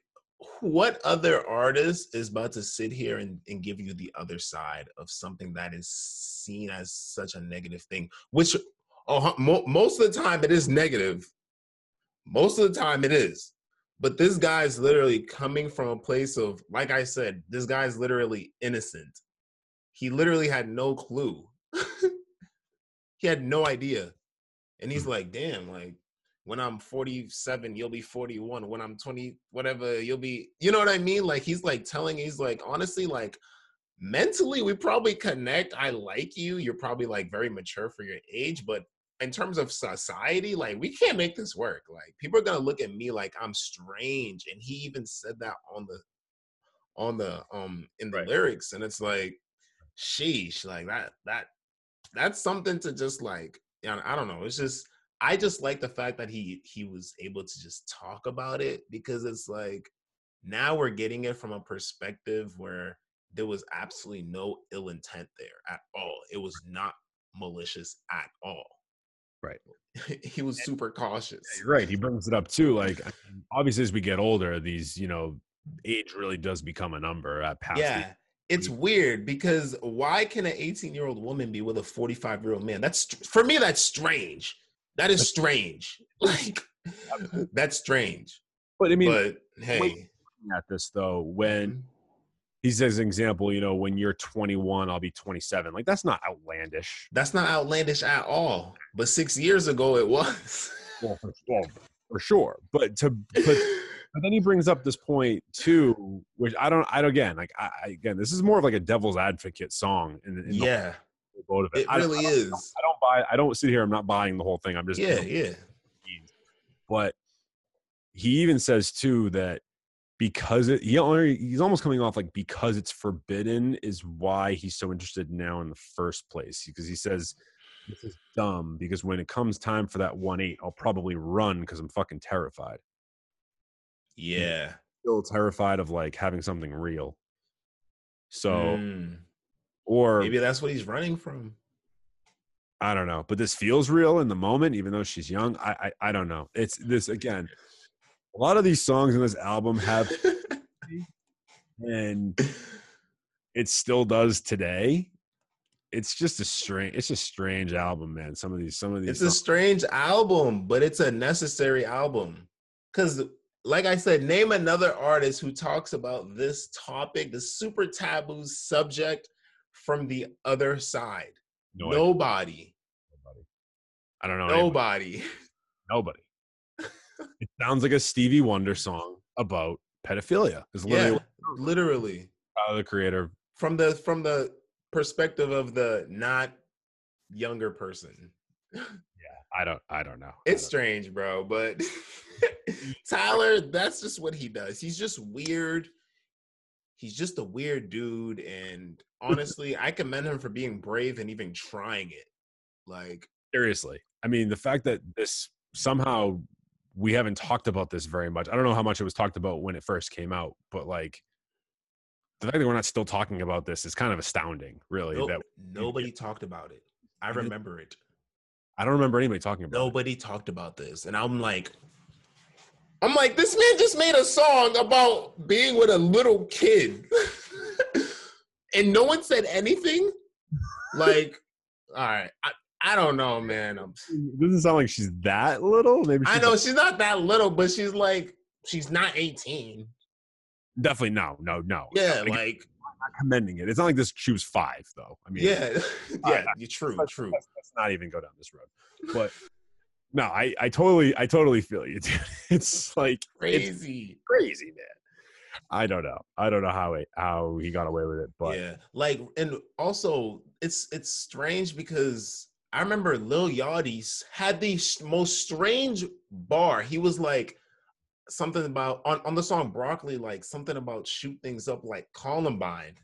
what other artist is about to sit here and, and give you the other side of something that is seen as such a negative thing which oh, mo- most of the time it is negative. Most of the time it is but this guy's literally coming from a place of like i said this guy's literally innocent. He literally had no clue he had no idea. And he's like damn like when i'm 47 you'll be 41 when i'm 20 whatever you'll be you know what i mean? Like he's like telling he's like honestly like mentally we probably connect. I like you. You're probably like very mature for your age but in terms of society like we can't make this work. Like people are gonna look at me like i'm strange. And he even said that on the on the um in the Right. lyrics. And it's like sheesh like that that that's something to just like i don't know it's just i just like the fact that he he was able to just talk about it because it's like now we're getting it from a perspective where there was absolutely no ill intent there at all it was not malicious at all Right. he was super cautious Yeah, right. He brings it up too. Like, obviously, as we get older, these, you know, age really does become a number at past. yeah it's mm. weird because why can an 18 year old woman be with a 45 year old man? That's for me that's strange. That is strange. Like that's strange. But I mean, but hey. at this though, when he says, an example, you know, when you're 21, I'll be 27. Like, that's not outlandish. that's not outlandish at all. But six years ago it was. Well, for, well, for sure. But to, but, but then he brings up this point too, which I don't, I don't, again, like, I, again, this is more of like a devil's advocate song. In, in the yeah whole of it. it I really I is I don't buy, I don't sit here, I'm not buying the whole thing. I'm just, yeah yeah but he even says too that because it he only, he's almost coming off like because it's forbidden is why he's so interested now in the first place because he says this is dumb because when it comes time for that one eight i'll probably run because i'm fucking terrified yeah still terrified of like having something real so Mm, or maybe that's what he's running from i don't know but this feels real in the moment even though she's young i i, I don't know it's this again a lot of these songs in this album have and it still does today. It's just a strange. It's a strange album, man. Some of these, some of these. it's a strange album, but it's a necessary album. Because, like I said, name another artist who talks about this topic, the super taboo subject, from the other side. no. Nobody. nobody. I don't know. anybody. Nobody. Nobody. it sounds like a Stevie Wonder song about pedophilia. Is literally Yeah, literally. what the creator. From the from the perspective of the not younger person. I don't. I don't know. It's don't- strange, bro, but Tyler, that's just what he does. He's just weird. He's just a weird dude. And honestly, I commend him for being brave and even trying it. Like, seriously. I mean, the fact that this somehow we haven't talked about this very much. I don't know how much it was talked about when it first came out, but like the fact that we're not still talking about this is kind of astounding, really. no- that nobody talked about it. I remember it. I don't remember anybody talking about. it. Nobody talked about this. And I'm like, I'm like, this man just made a song about being with a little kid. and no one said anything. Like, all right. I, I don't know, man. I'm, It doesn't sound like she's that little. Maybe I know like- she's not that little, but she's like, she's not 18. definitely no, no, no. Yeah, Again, like, not commending it. It's not like this. She was five, though. I mean, Yeah, yeah, you're true, let's, true. Let's, let's not even go down this road. But no, I, I totally, I totally feel you. Dude. It's like it's Crazy. crazy, man. I don't know. I don't know how it, how he got away with it, but yeah, like, and also it's it's strange because I remember Lil Yachty had the most strange bar. He was like something about on, on the song Broccoli, like something about shoot things up like Columbine.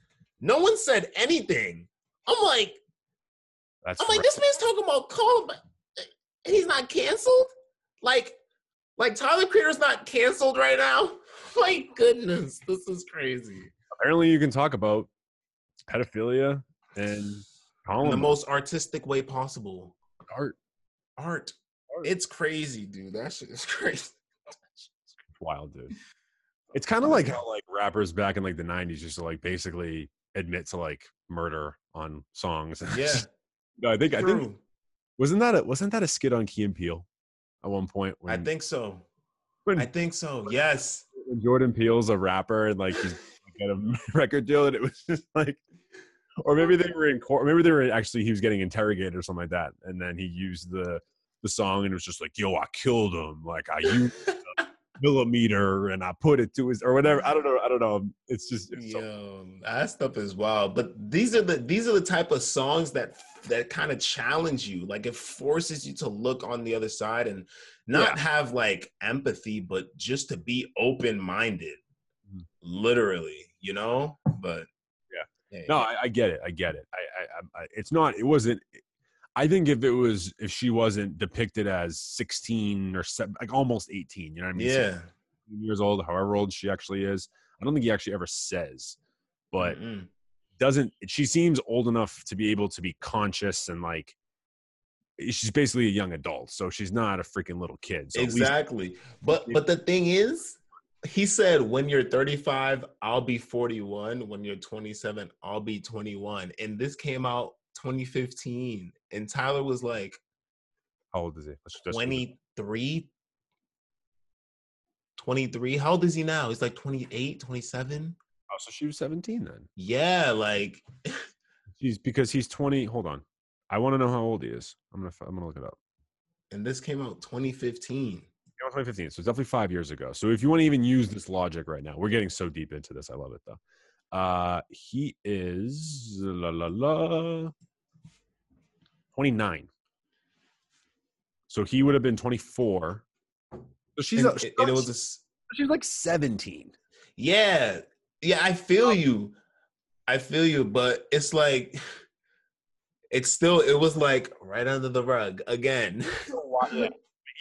No one said anything. I'm like, that's I'm like, this man's talking about Columbine. And he's not canceled? Like, like Tyler Creator's not canceled right now? My goodness, this is crazy. apparently you can talk about pedophilia and In the most artistic way possible. art. Art. Art. It's crazy, dude. That shit is crazy. Wild, dude. It's kind of like how like rappers back in like the '90s used to like basically admit to like murder on songs. Yeah, no, I think I think wasn't that a wasn't that a skit on Key and Peele at one point I think so. when, I think so. Yes. when Jordan Peele's a rapper and like he's get a record deal and it was just like. Or maybe they were in court. Maybe they were actually he was getting interrogated or something like that, and then he used the the song and it was just like, "Yo, I killed him." Like I used millimeter and I put it to his or whatever. I don't know. I don't know. It's just it's so that stuff is wild. But these are the these are the type of songs that that kind of challenge you. Like it forces you to look on the other side and not have like empathy, but just to be open minded. Mhm. Literally, you know. But Yeah. No, I, I get it. I get it. I, I, I, it's not. It wasn't. I think if it was, if she wasn't depicted as sixteen or seven, like almost eighteen, you know what I mean? yeah. 16 years old, however old she actually is. I don't think he actually ever says, but Mm-mm. doesn't. She seems old enough to be able to be conscious and like. Eh, she's basically a young adult, so she's not a freaking little kid. So at least- exactly. But but the thing is, he said when you're 35, I'll be 41. When you're 27, I'll be 21. And this came out 2015. And Tyler was like how old is he? Let's 23. 23. How old is he now? He's like 28, 27. Oh, so she was seventeen then. Yeah, like She's because he's twenty. Hold on, I want to know how old he is. I'm gonna I'm gonna look it up. and this came out 2015. Yeah, 2015. So it's definitely five years ago. So if you want to even use this logic right now, we're getting so deep into this. I love it though. Uh, he is la la la 29. So he would have been 24. So she's And, a, it, and it was a s- she's like 17. Yeah, yeah, I feel you. I feel you, but it's like it's still it was like right under the rug again.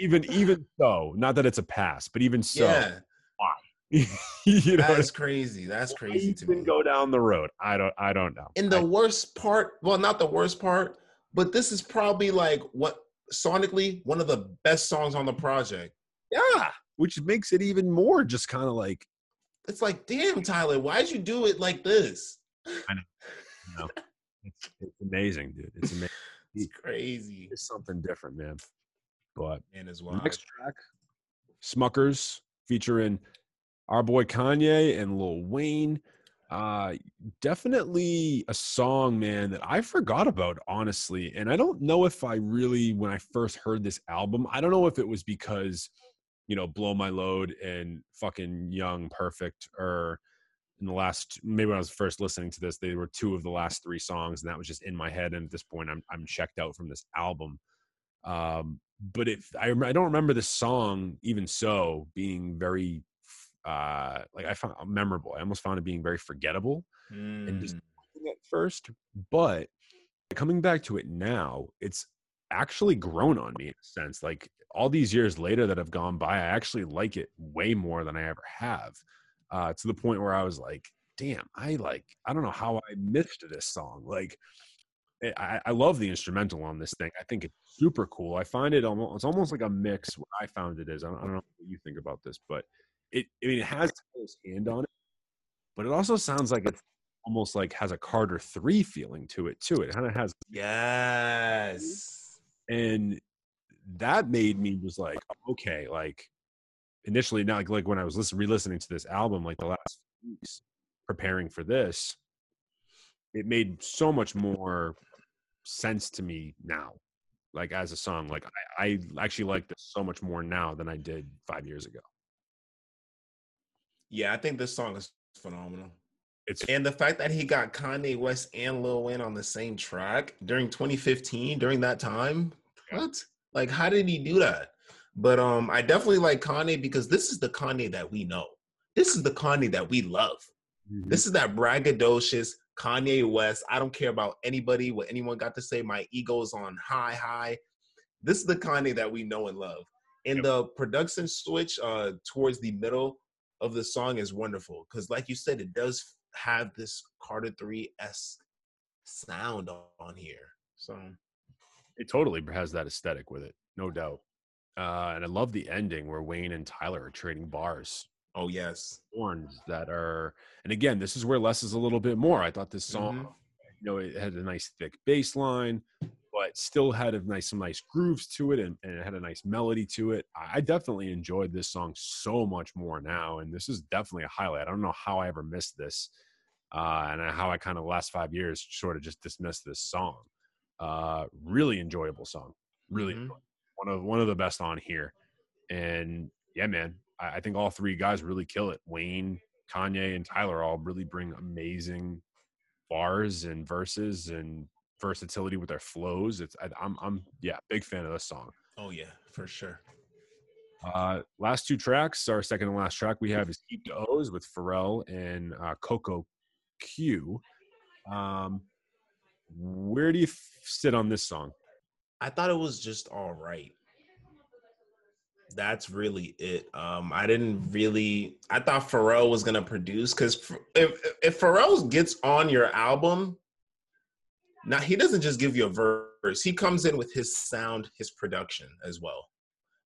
Even even so, not that it's a pass, but even so, yeah, you know, that's crazy. That's crazy to me. go down the road. I don't I don't know. And the I- worst part, well, not the worst part, but this is probably like what sonically one of the best songs on the project. yeah, which makes it even more just kind of like It's like, damn, Tyler, why'd you do it like this? you know, it's, it's amazing, dude. It's amazing. It's crazy. It's something different, man. But Man, as well. next track, Smuckers, featuring our boy Kanye and Lil Wayne. Uh, definitely a song, man, that I forgot about, honestly. And I don't know if I really, when I first heard this album, I don't know if it was because, you know, Blow My Load and fucking Young Perfect or in the last maybe when I was first listening to this, they were two of the last three songs, and that was just in my head. And at this point, I'm I'm checked out from this album. Um, but if I I don't remember the song even so being very uh like I found memorable. I almost found it being very forgettable and just Mm. at first, but coming back to it now, it's actually grown on me in a sense. Like all these years later that have gone by, I actually like it way more than I ever have. Uh, to the point where I was like, damn, I like, I don't know how I missed this song. Like, eh, I, I love the instrumental on this thing. I think it's super cool. I find it almost, it's almost like a mix. What I found it is, I don't, I don't know what you think about this, but it, I mean, it has Tyler's hand on it, but it also sounds like it's almost like has a Carter three feeling to it too. It kind of has, Yes. and that made me just like, okay, like initially, not like, like when I was listening, re-listening to this album, like the last weeks, preparing for this, it made so much more sense to me now like as a song like i, I actually like this so much more now than i did five years ago Yeah, I think this song is phenomenal. it's And the fact that he got Kanye West and Lil Wayne on the same track during 2015, during that time, what? Like, how did he do that? But um, I definitely like Kanye because this is the Kanye that we know. This is the Kanye that we love. This is that braggadocious Kanye West. I don't care about anybody, what anyone got to say. My ego's on high, high. This is the Kanye that we know and love. And Yep. the production switch uh, towards the middle of the song is wonderful because, like you said, it does have this Carter Three esque sound on here. So. It totally has that aesthetic with it no doubt. Uh and i love the ending where wayne and tyler are trading bars. Oh yes, horns that are and again this is where less is a little bit more. I thought this song Mhm. you know it had a nice thick bass line but still had a nice some nice grooves to it and, and it had a nice melody to it. I, definitely enjoyed this song so much more now and this is definitely a highlight. I don't know how i ever missed this uh and how i kind of the last five years sort of just dismissed this song. Uh really enjoyable song really Mhm. enjoyable. one of one of the best on here. And yeah man I, I think all three guys really kill it. Wayne kanye and tyler all really bring amazing bars and verses and versatility with their flows it's I, i'm i'm yeah big fan of this song oh yeah, for sure. uh last two tracks our second and last track we have is keep the o's with pharrell and uh Coco O. um where do you f- sit on this song I thought it was just all right. That's really it. Um, I didn't really. I thought Pharrell was gonna produce because if if Pharrell gets on your album, now he doesn't just give you a verse. He comes in with his sound, his production as well.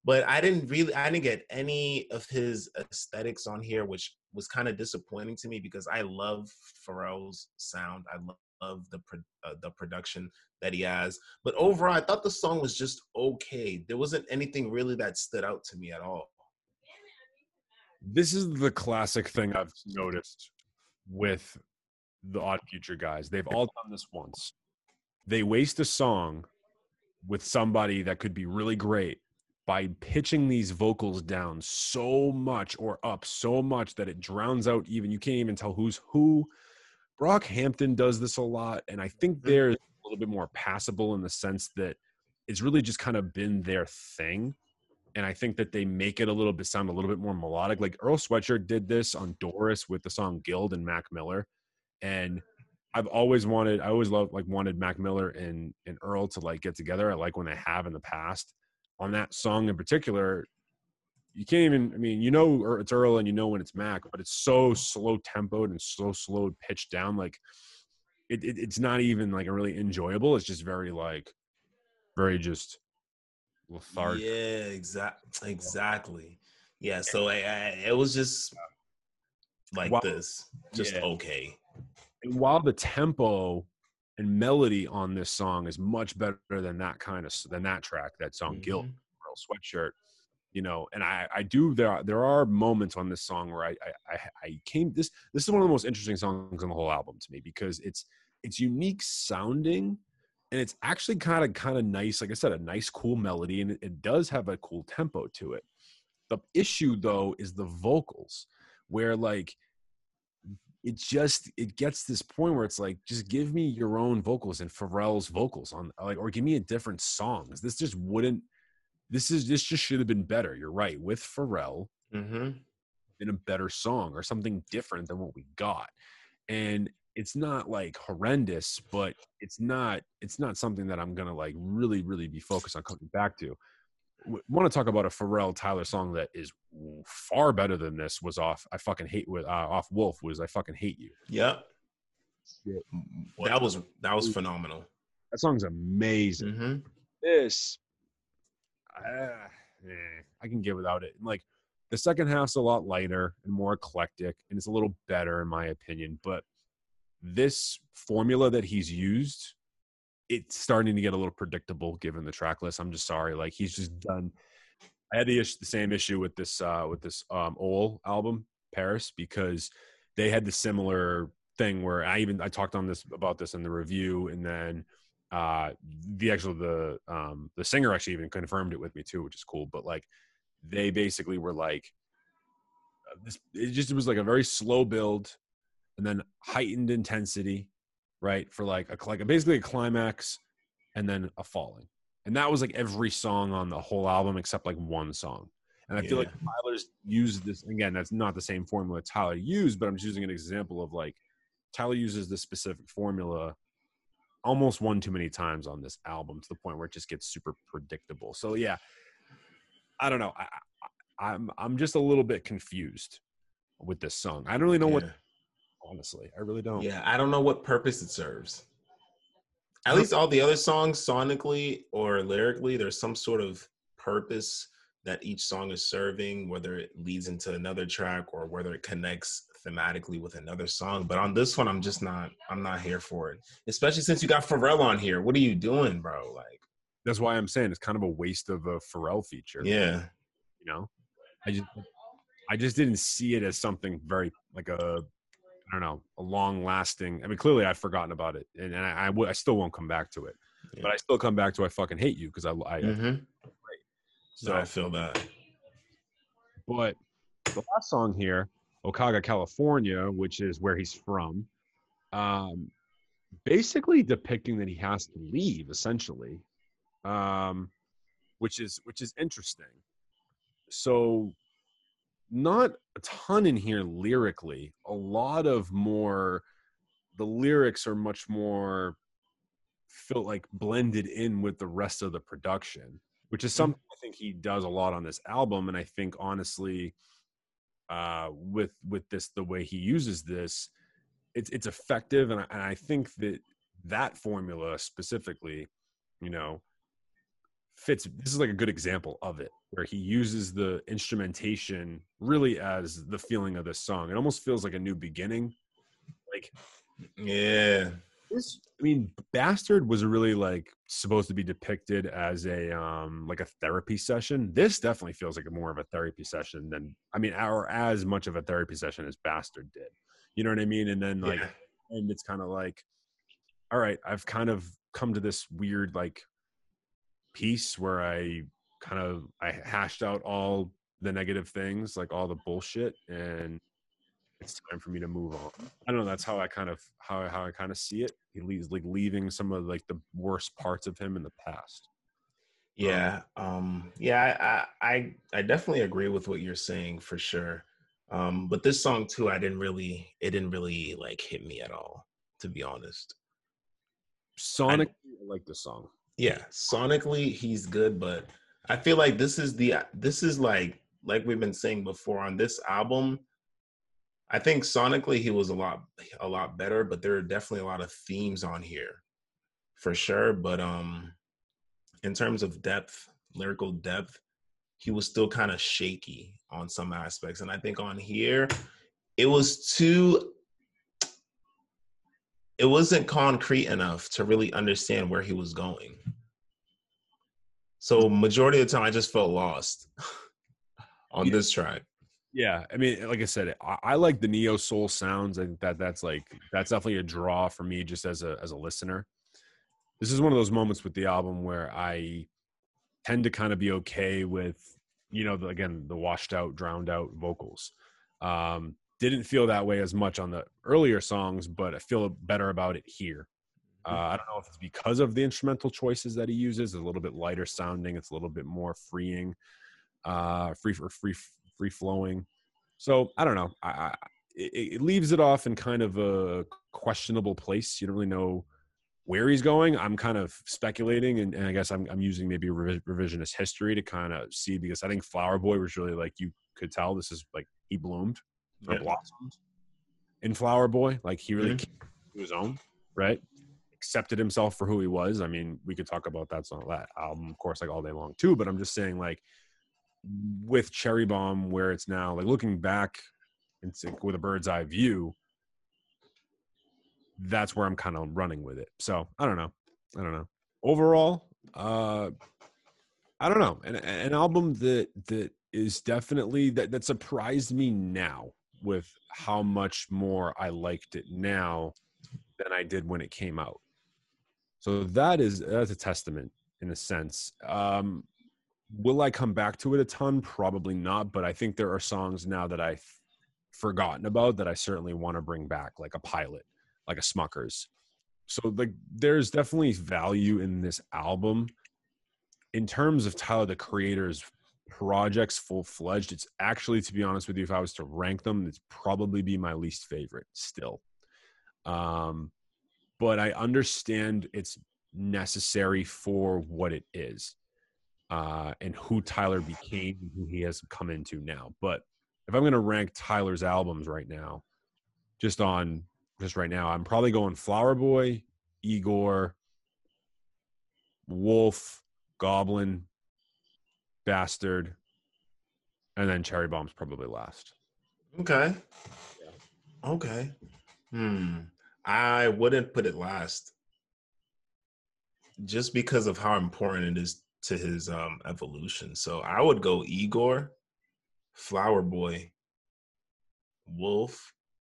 But I didn't really. I didn't get any of his aesthetics on here, which was kind of disappointing to me because I love Pharrell's sound. I love, the uh, the production that he has. But overall, I thought the song was just okay. There wasn't anything really that stood out to me at all. this is the classic thing I've noticed with the Odd Future guys. They've all done this once. They waste a song with somebody that could be really great by pitching these vocals down so much or up so much that it drowns out even you can't even tell who's who. Brockhampton does this a lot, and I think mm-hmm. they're a little bit more passable in the sense that it's really just kind of been their thing and I think that they make it a little bit sound a little bit more melodic. Like Earl Sweatshirt did this on Doris with the song Guild and Mac Miller, and I've always wanted, I always loved like wanted Mac Miller and and Earl to like get together. I like when they have in the past on that song in particular. You can't even, I mean, you know, it's Earl and you know when it's Mac, but it's so slow tempoed and so slow pitched down. Like it, it, it's not even like a really enjoyable. It's just very like, very just lethargic. Yeah, exactly. Exactly. Yeah. So I, I, it was just like Wow. this, just Yeah. okay. And while the tempo and melody on this song is much better than that kind of than that track, that song "Guild" Mhm. Earl Sweatshirt, you know, and I I do there are, there are moments on this song where I, I I I came this this is one of the most interesting songs on the whole album to me because it's it's unique sounding and it's actually kind of kind of nice like I said a nice cool melody and it, it does have a cool tempo to it. The issue though is the vocals where like it just it gets this point where it's like just give me your own vocals and Pharrell's vocals on like or give me a different song. This just wouldn't this is this just should have been better. You're right. With Pharrell Mhm. in a better song or something different than what we got. And it's not like horrendous, but it's not it's not something that I'm gonna like really, really be focused on coming back to. Want to talk about a Pharrell Tyler song that is far better than this was off I fucking hate with uh, off Wolf was I fucking hate you. Yep. Shit. That was that was phenomenal. That song's amazing. hmm This, uh, eh, I can get without it. Like the second half's a lot lighter and more eclectic, and it's a little better in my opinion. But this formula that he's used, it's starting to get a little predictable given the track list. I'm just sorry. Like he's just done. I had the, issue, the same issue with this uh, with this um, Ole album Paris because they had the similar thing where I even I talked on this about this in the review, and then uh the actual the um the singer actually even confirmed it with me too, which is cool. But like they basically were like uh, this it just it was like a very slow build and then heightened intensity right for like a like a, basically a climax and then a falling. And that was like every song on the whole album except like one song. And i feel like Yeah. tyler's used this again that's not the same formula tyler used but i'm just using an example of like tyler uses this specific formula almost one too many times on this album to the point where it just gets super predictable. So yeah i don't know. I, I i'm i'm just a little bit confused with this song. I don't really know what Yeah. Honestly i really don't Yeah, I don't know what purpose it serves. At least all the other songs, sonically or lyrically, there's some sort of purpose that each song is serving, whether it leads into another track or whether it connects thematically with another song. But on this one, I'm just not, I'm not here for it. Especially since you got Pharrell on here. What are you doing, bro? Like, that's why i'm saying it's kind of a waste of a pharrell feature yeah, you know i just i just didn't see it as something very like a i don't know a long lasting i mean clearly i've forgotten about it and, and I, I, w- I still won't come back to it Yeah. but i still come back to i fucking hate you because i, I Mhm. so So I feel that. but the last song here okaga california which is where he's from um basically depicting that he has to leave essentially um which is which is interesting so not a ton in here lyrically a lot of more the lyrics are much more like blended in with the rest of the production which is something i think he does a lot on this album and i think honestly uh with with this the way he uses this it's it's effective and I, and I think that that formula specifically you know fits this is like a good example of it where he uses the instrumentation really as the feeling of this song. It almost feels like a new beginning. Like Yeah. this i mean bastard was really like supposed to be depicted as a um like a therapy session. This definitely feels like more of a therapy session than i mean or as much of a therapy session as bastard did. You know what i mean? And then like yeah. and it's kind of like all right i've kind of come to this weird like piece where i kind of i hashed out all the negative things like all the bullshit and it's time for me to move on i don't know that's how i kind of how, how i kind of see it he leaves like leaving some of like the worst parts of him in the past Yeah, um, yeah, I, I, I, I definitely agree with what you're saying for sure. Um, but this song too, I didn't really, it didn't really like hit me at all, to be honest. sonic I like the song Yeah, sonically he's good, but I feel like this is the, this is like, like we've been saying before on this album. I think sonically he was a lot, a lot better, but there are definitely a lot of themes on here, for sure. But um, in terms of depth, lyrical depth, he was still kind of shaky on some aspects. And I think on here, it was too it wasn't concrete enough to really understand where he was going. So majority of the time I just felt lost on Yeah. this track. Yeah, I mean, like I said, I, I like the neo soul sounds. I think that that's like that's definitely a draw for me, just as a as a listener. This is one of those moments with the album where I tend to kind of be okay with, you know, the, again the washed out, drowned out vocals. Um, didn't feel that way as much on the earlier songs, but I feel better about it here. Uh, I don't know if it's because of the instrumental choices that he uses. It's a little bit lighter sounding. It's a little bit more freeing, uh, free for free free flowing. So I don't know. I, I it, it leaves it off in kind of a questionable place. You don't really know where he's going. I'm kind of speculating, and, and I guess I'm I'm using maybe revi- revisionist history to kind of see because I think Flower Boy was really like you could tell this is like he bloomed or Yeah. blossomed in Flower Boy. Like he really Mhm. came to his own, right? Accepted himself for who he was. I mean, we could talk about that song, that album, of course, like all day long too. But I'm just saying, like with Cherry Bomb, where it's now like looking back and with a bird's eye view, that's where I'm kind of running with it. So I don't know. I don't know. Overall, uh, I don't know. An, an album that that is definitely that that surprised me now with how much more I liked it now than I did when it came out. So that is that's a testament in a sense. Um, will I come back to it a ton? Probably not, but I think there are songs now that I've forgotten about that I certainly want to bring back, like a pilot, like a Smuckers. So like there's definitely value in this album. In terms of Tyler the Creator's projects full fledged, it's actually to be honest with you, if I was to rank them, it's probably be my least favorite still. Um, but I understand it's necessary for what it is uh, and who Tyler became and who he has come into now. But if I'm going to rank Tyler's albums right now, just on just right now, I'm probably going Flower Boy, Igor, Wolf, Goblin, Bastard, and then Cherry Bomb's probably last. Okay. Okay. Hmm. I wouldn't put it last just because of how important it is to his um evolution. So I would go Igor, Flower Boy, Wolf,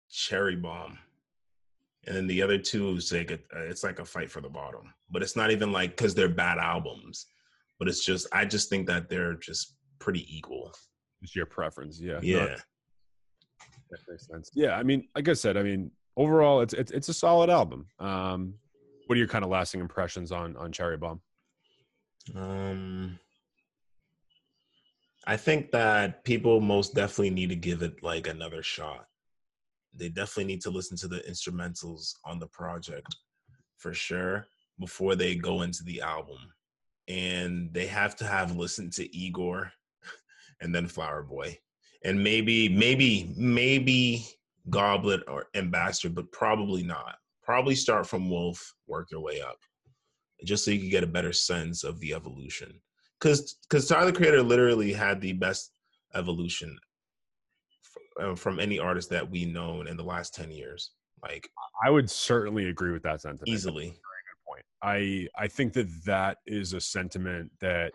Cherry Bomb. And then the other two is like a, it's like a fight for the bottom. But it's not even like because they're bad albums. But it's just I just think that they're just pretty equal. It's your preference, yeah. Yeah. No, that makes sense. Yeah, I mean, like I said, I mean, overall, it's it's, it's a solid album. Um, what are your kind of lasting impressions on on Cherry Bomb? Um, I think that people most definitely need to give it like another shot. They definitely need to listen to the instrumentals on the project for sure before they go into the album. And they have to have listened to Igor and then Flower Boy. And maybe, maybe, maybe Goblin or Ambassador, but probably not. Probably start from Wolf, work your way up just so you can get a better sense of the evolution. Because because Tyler Creator literally had the best evolution uh, from any artist that we known in the last ten years. Like I would certainly agree with that sentiment. easily. I I think that that is a sentiment that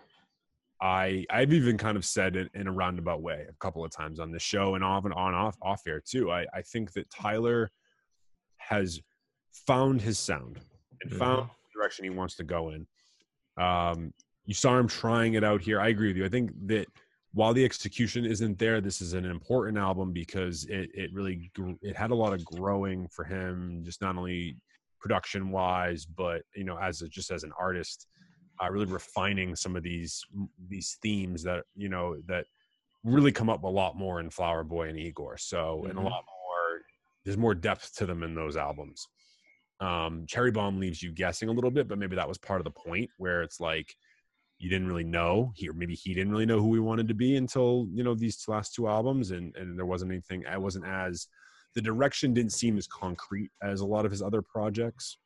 I I've even kind of said it in a roundabout way a couple of times on the show and off and on off off air too. I I think that Tyler has found his sound and Mhm. found the direction he wants to go in. Um, you saw him trying it out here. I agree with you. I think that while the execution isn't there, this is an important album because it it really it had a lot of growing for him, just not only production wise, but you know as a, just as an artist, uh, really refining some of these these themes that you know that really come up a lot more in Flower Boy and Igor. So and a Mhm. lot more. There's more depth to them in those albums. Um, Cherry Bomb leaves you guessing a little bit, but maybe that was part of the point where it's like you didn't really know he or maybe he didn't really know who he wanted to be until you know these last two albums and and there wasn't anything i wasn't as the direction didn't seem as concrete as a lot of his other projects.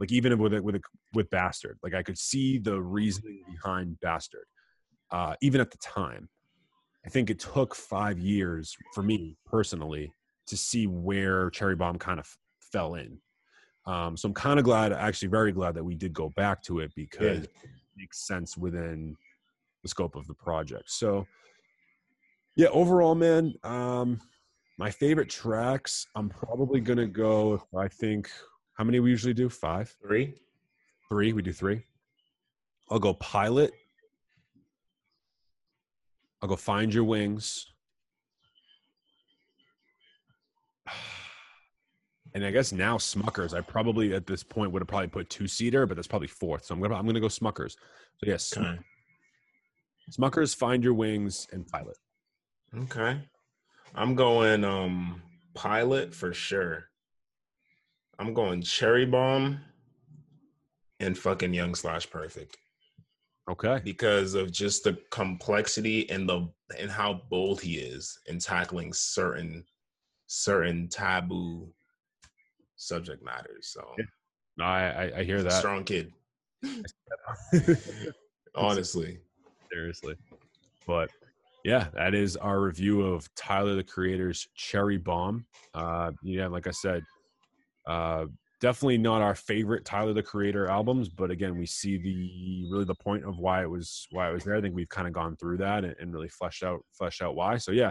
Like even with it with it with bastard like i could see the reasoning behind bastard uh even at the time. I think it took five years for me personally to see where cherry bomb kind of fell in. Um so i'm kind of glad actually very glad that we did go back to it because it makes sense within the scope of the project. So yeah, overall, man, um, my favorite tracks, I'm probably gonna go. I think how many we usually do? Five, Three. three. We do three. I'll go pilot. I'll go find your wings. And I guess now Smuckers. I probably at this point would have probably put two seater, but that's probably fourth. So I'm gonna I'm gonna go Smuckers. So yes, Okay. Smuckers, Find Your Wings, and Pilot. Okay. I'm going um pilot for sure. I'm going cherry bomb and fucking young slash perfect. Okay. because of just the complexity and the and how bold he is in tackling certain certain taboo subject matters. So Yeah, No, I, I, I hear that. strong kid, honestly. Seriously. But yeah, that is our review of Tyler the Creator's Cherry Bomb. Uh, yeah, like I said, uh, definitely not our favorite Tyler the Creator albums, but again, we see the really the point of why it was why it was there. I think we've kind of gone through that and, and really fleshed out fleshed out why. So yeah,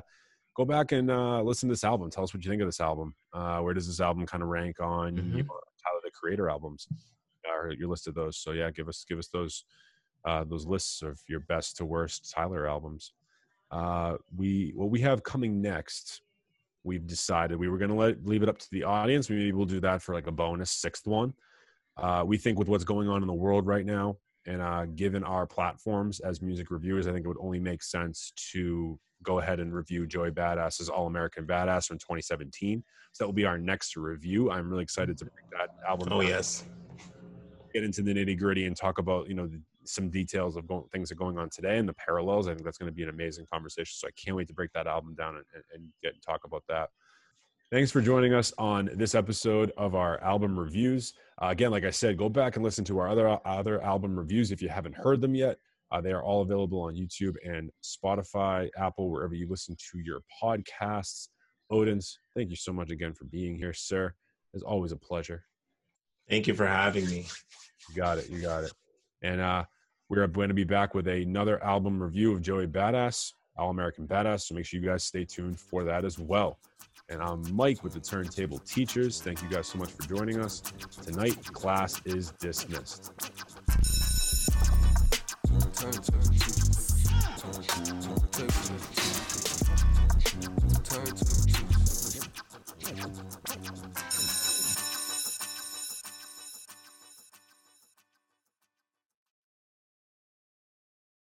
go back and uh, listen to this album. Tell us what you think of this album. Uh, where does this album kind of rank on Mhm. you know, Tyler the Creator albums? Or your list of those. So yeah, give us give us those uh, those lists of your best to worst Tyler albums. Uh, we what we have coming next. We've decided we were going to let leave it up to the audience. Maybe we'll do that for like a bonus sixth one. Uh, we think with what's going on in the world right now, and uh, given our platforms as music reviewers, I think it would only make sense to go ahead and review Joey Badass's All American Badass from 2017. So that will be our next review. I'm really excited to bring that album. Oh back, yes. get into the nitty gritty and talk about you know the, some details of go- things that are going on today and the parallels. I think that's going to be an amazing conversation. So I can't wait to break that album down and, and, and get and talk about that. Thanks for joining us on this episode of our album reviews. Uh, again, like I said, go back and listen to our other other album reviews if you haven't heard them yet. Uh, they are all available on YouTube and Spotify, Apple, wherever you listen to your podcasts. Odins, thank you so much again for being here, sir. It's always a pleasure. Thank you for having me. You got it. You got it. And uh, we're going to be back with another album review of Joey Badass, All American Badass. So make sure you guys stay tuned for that as well. And I'm Mike with the Turntable Teachers. Thank you guys so much for joining us. Tonight, class is dismissed.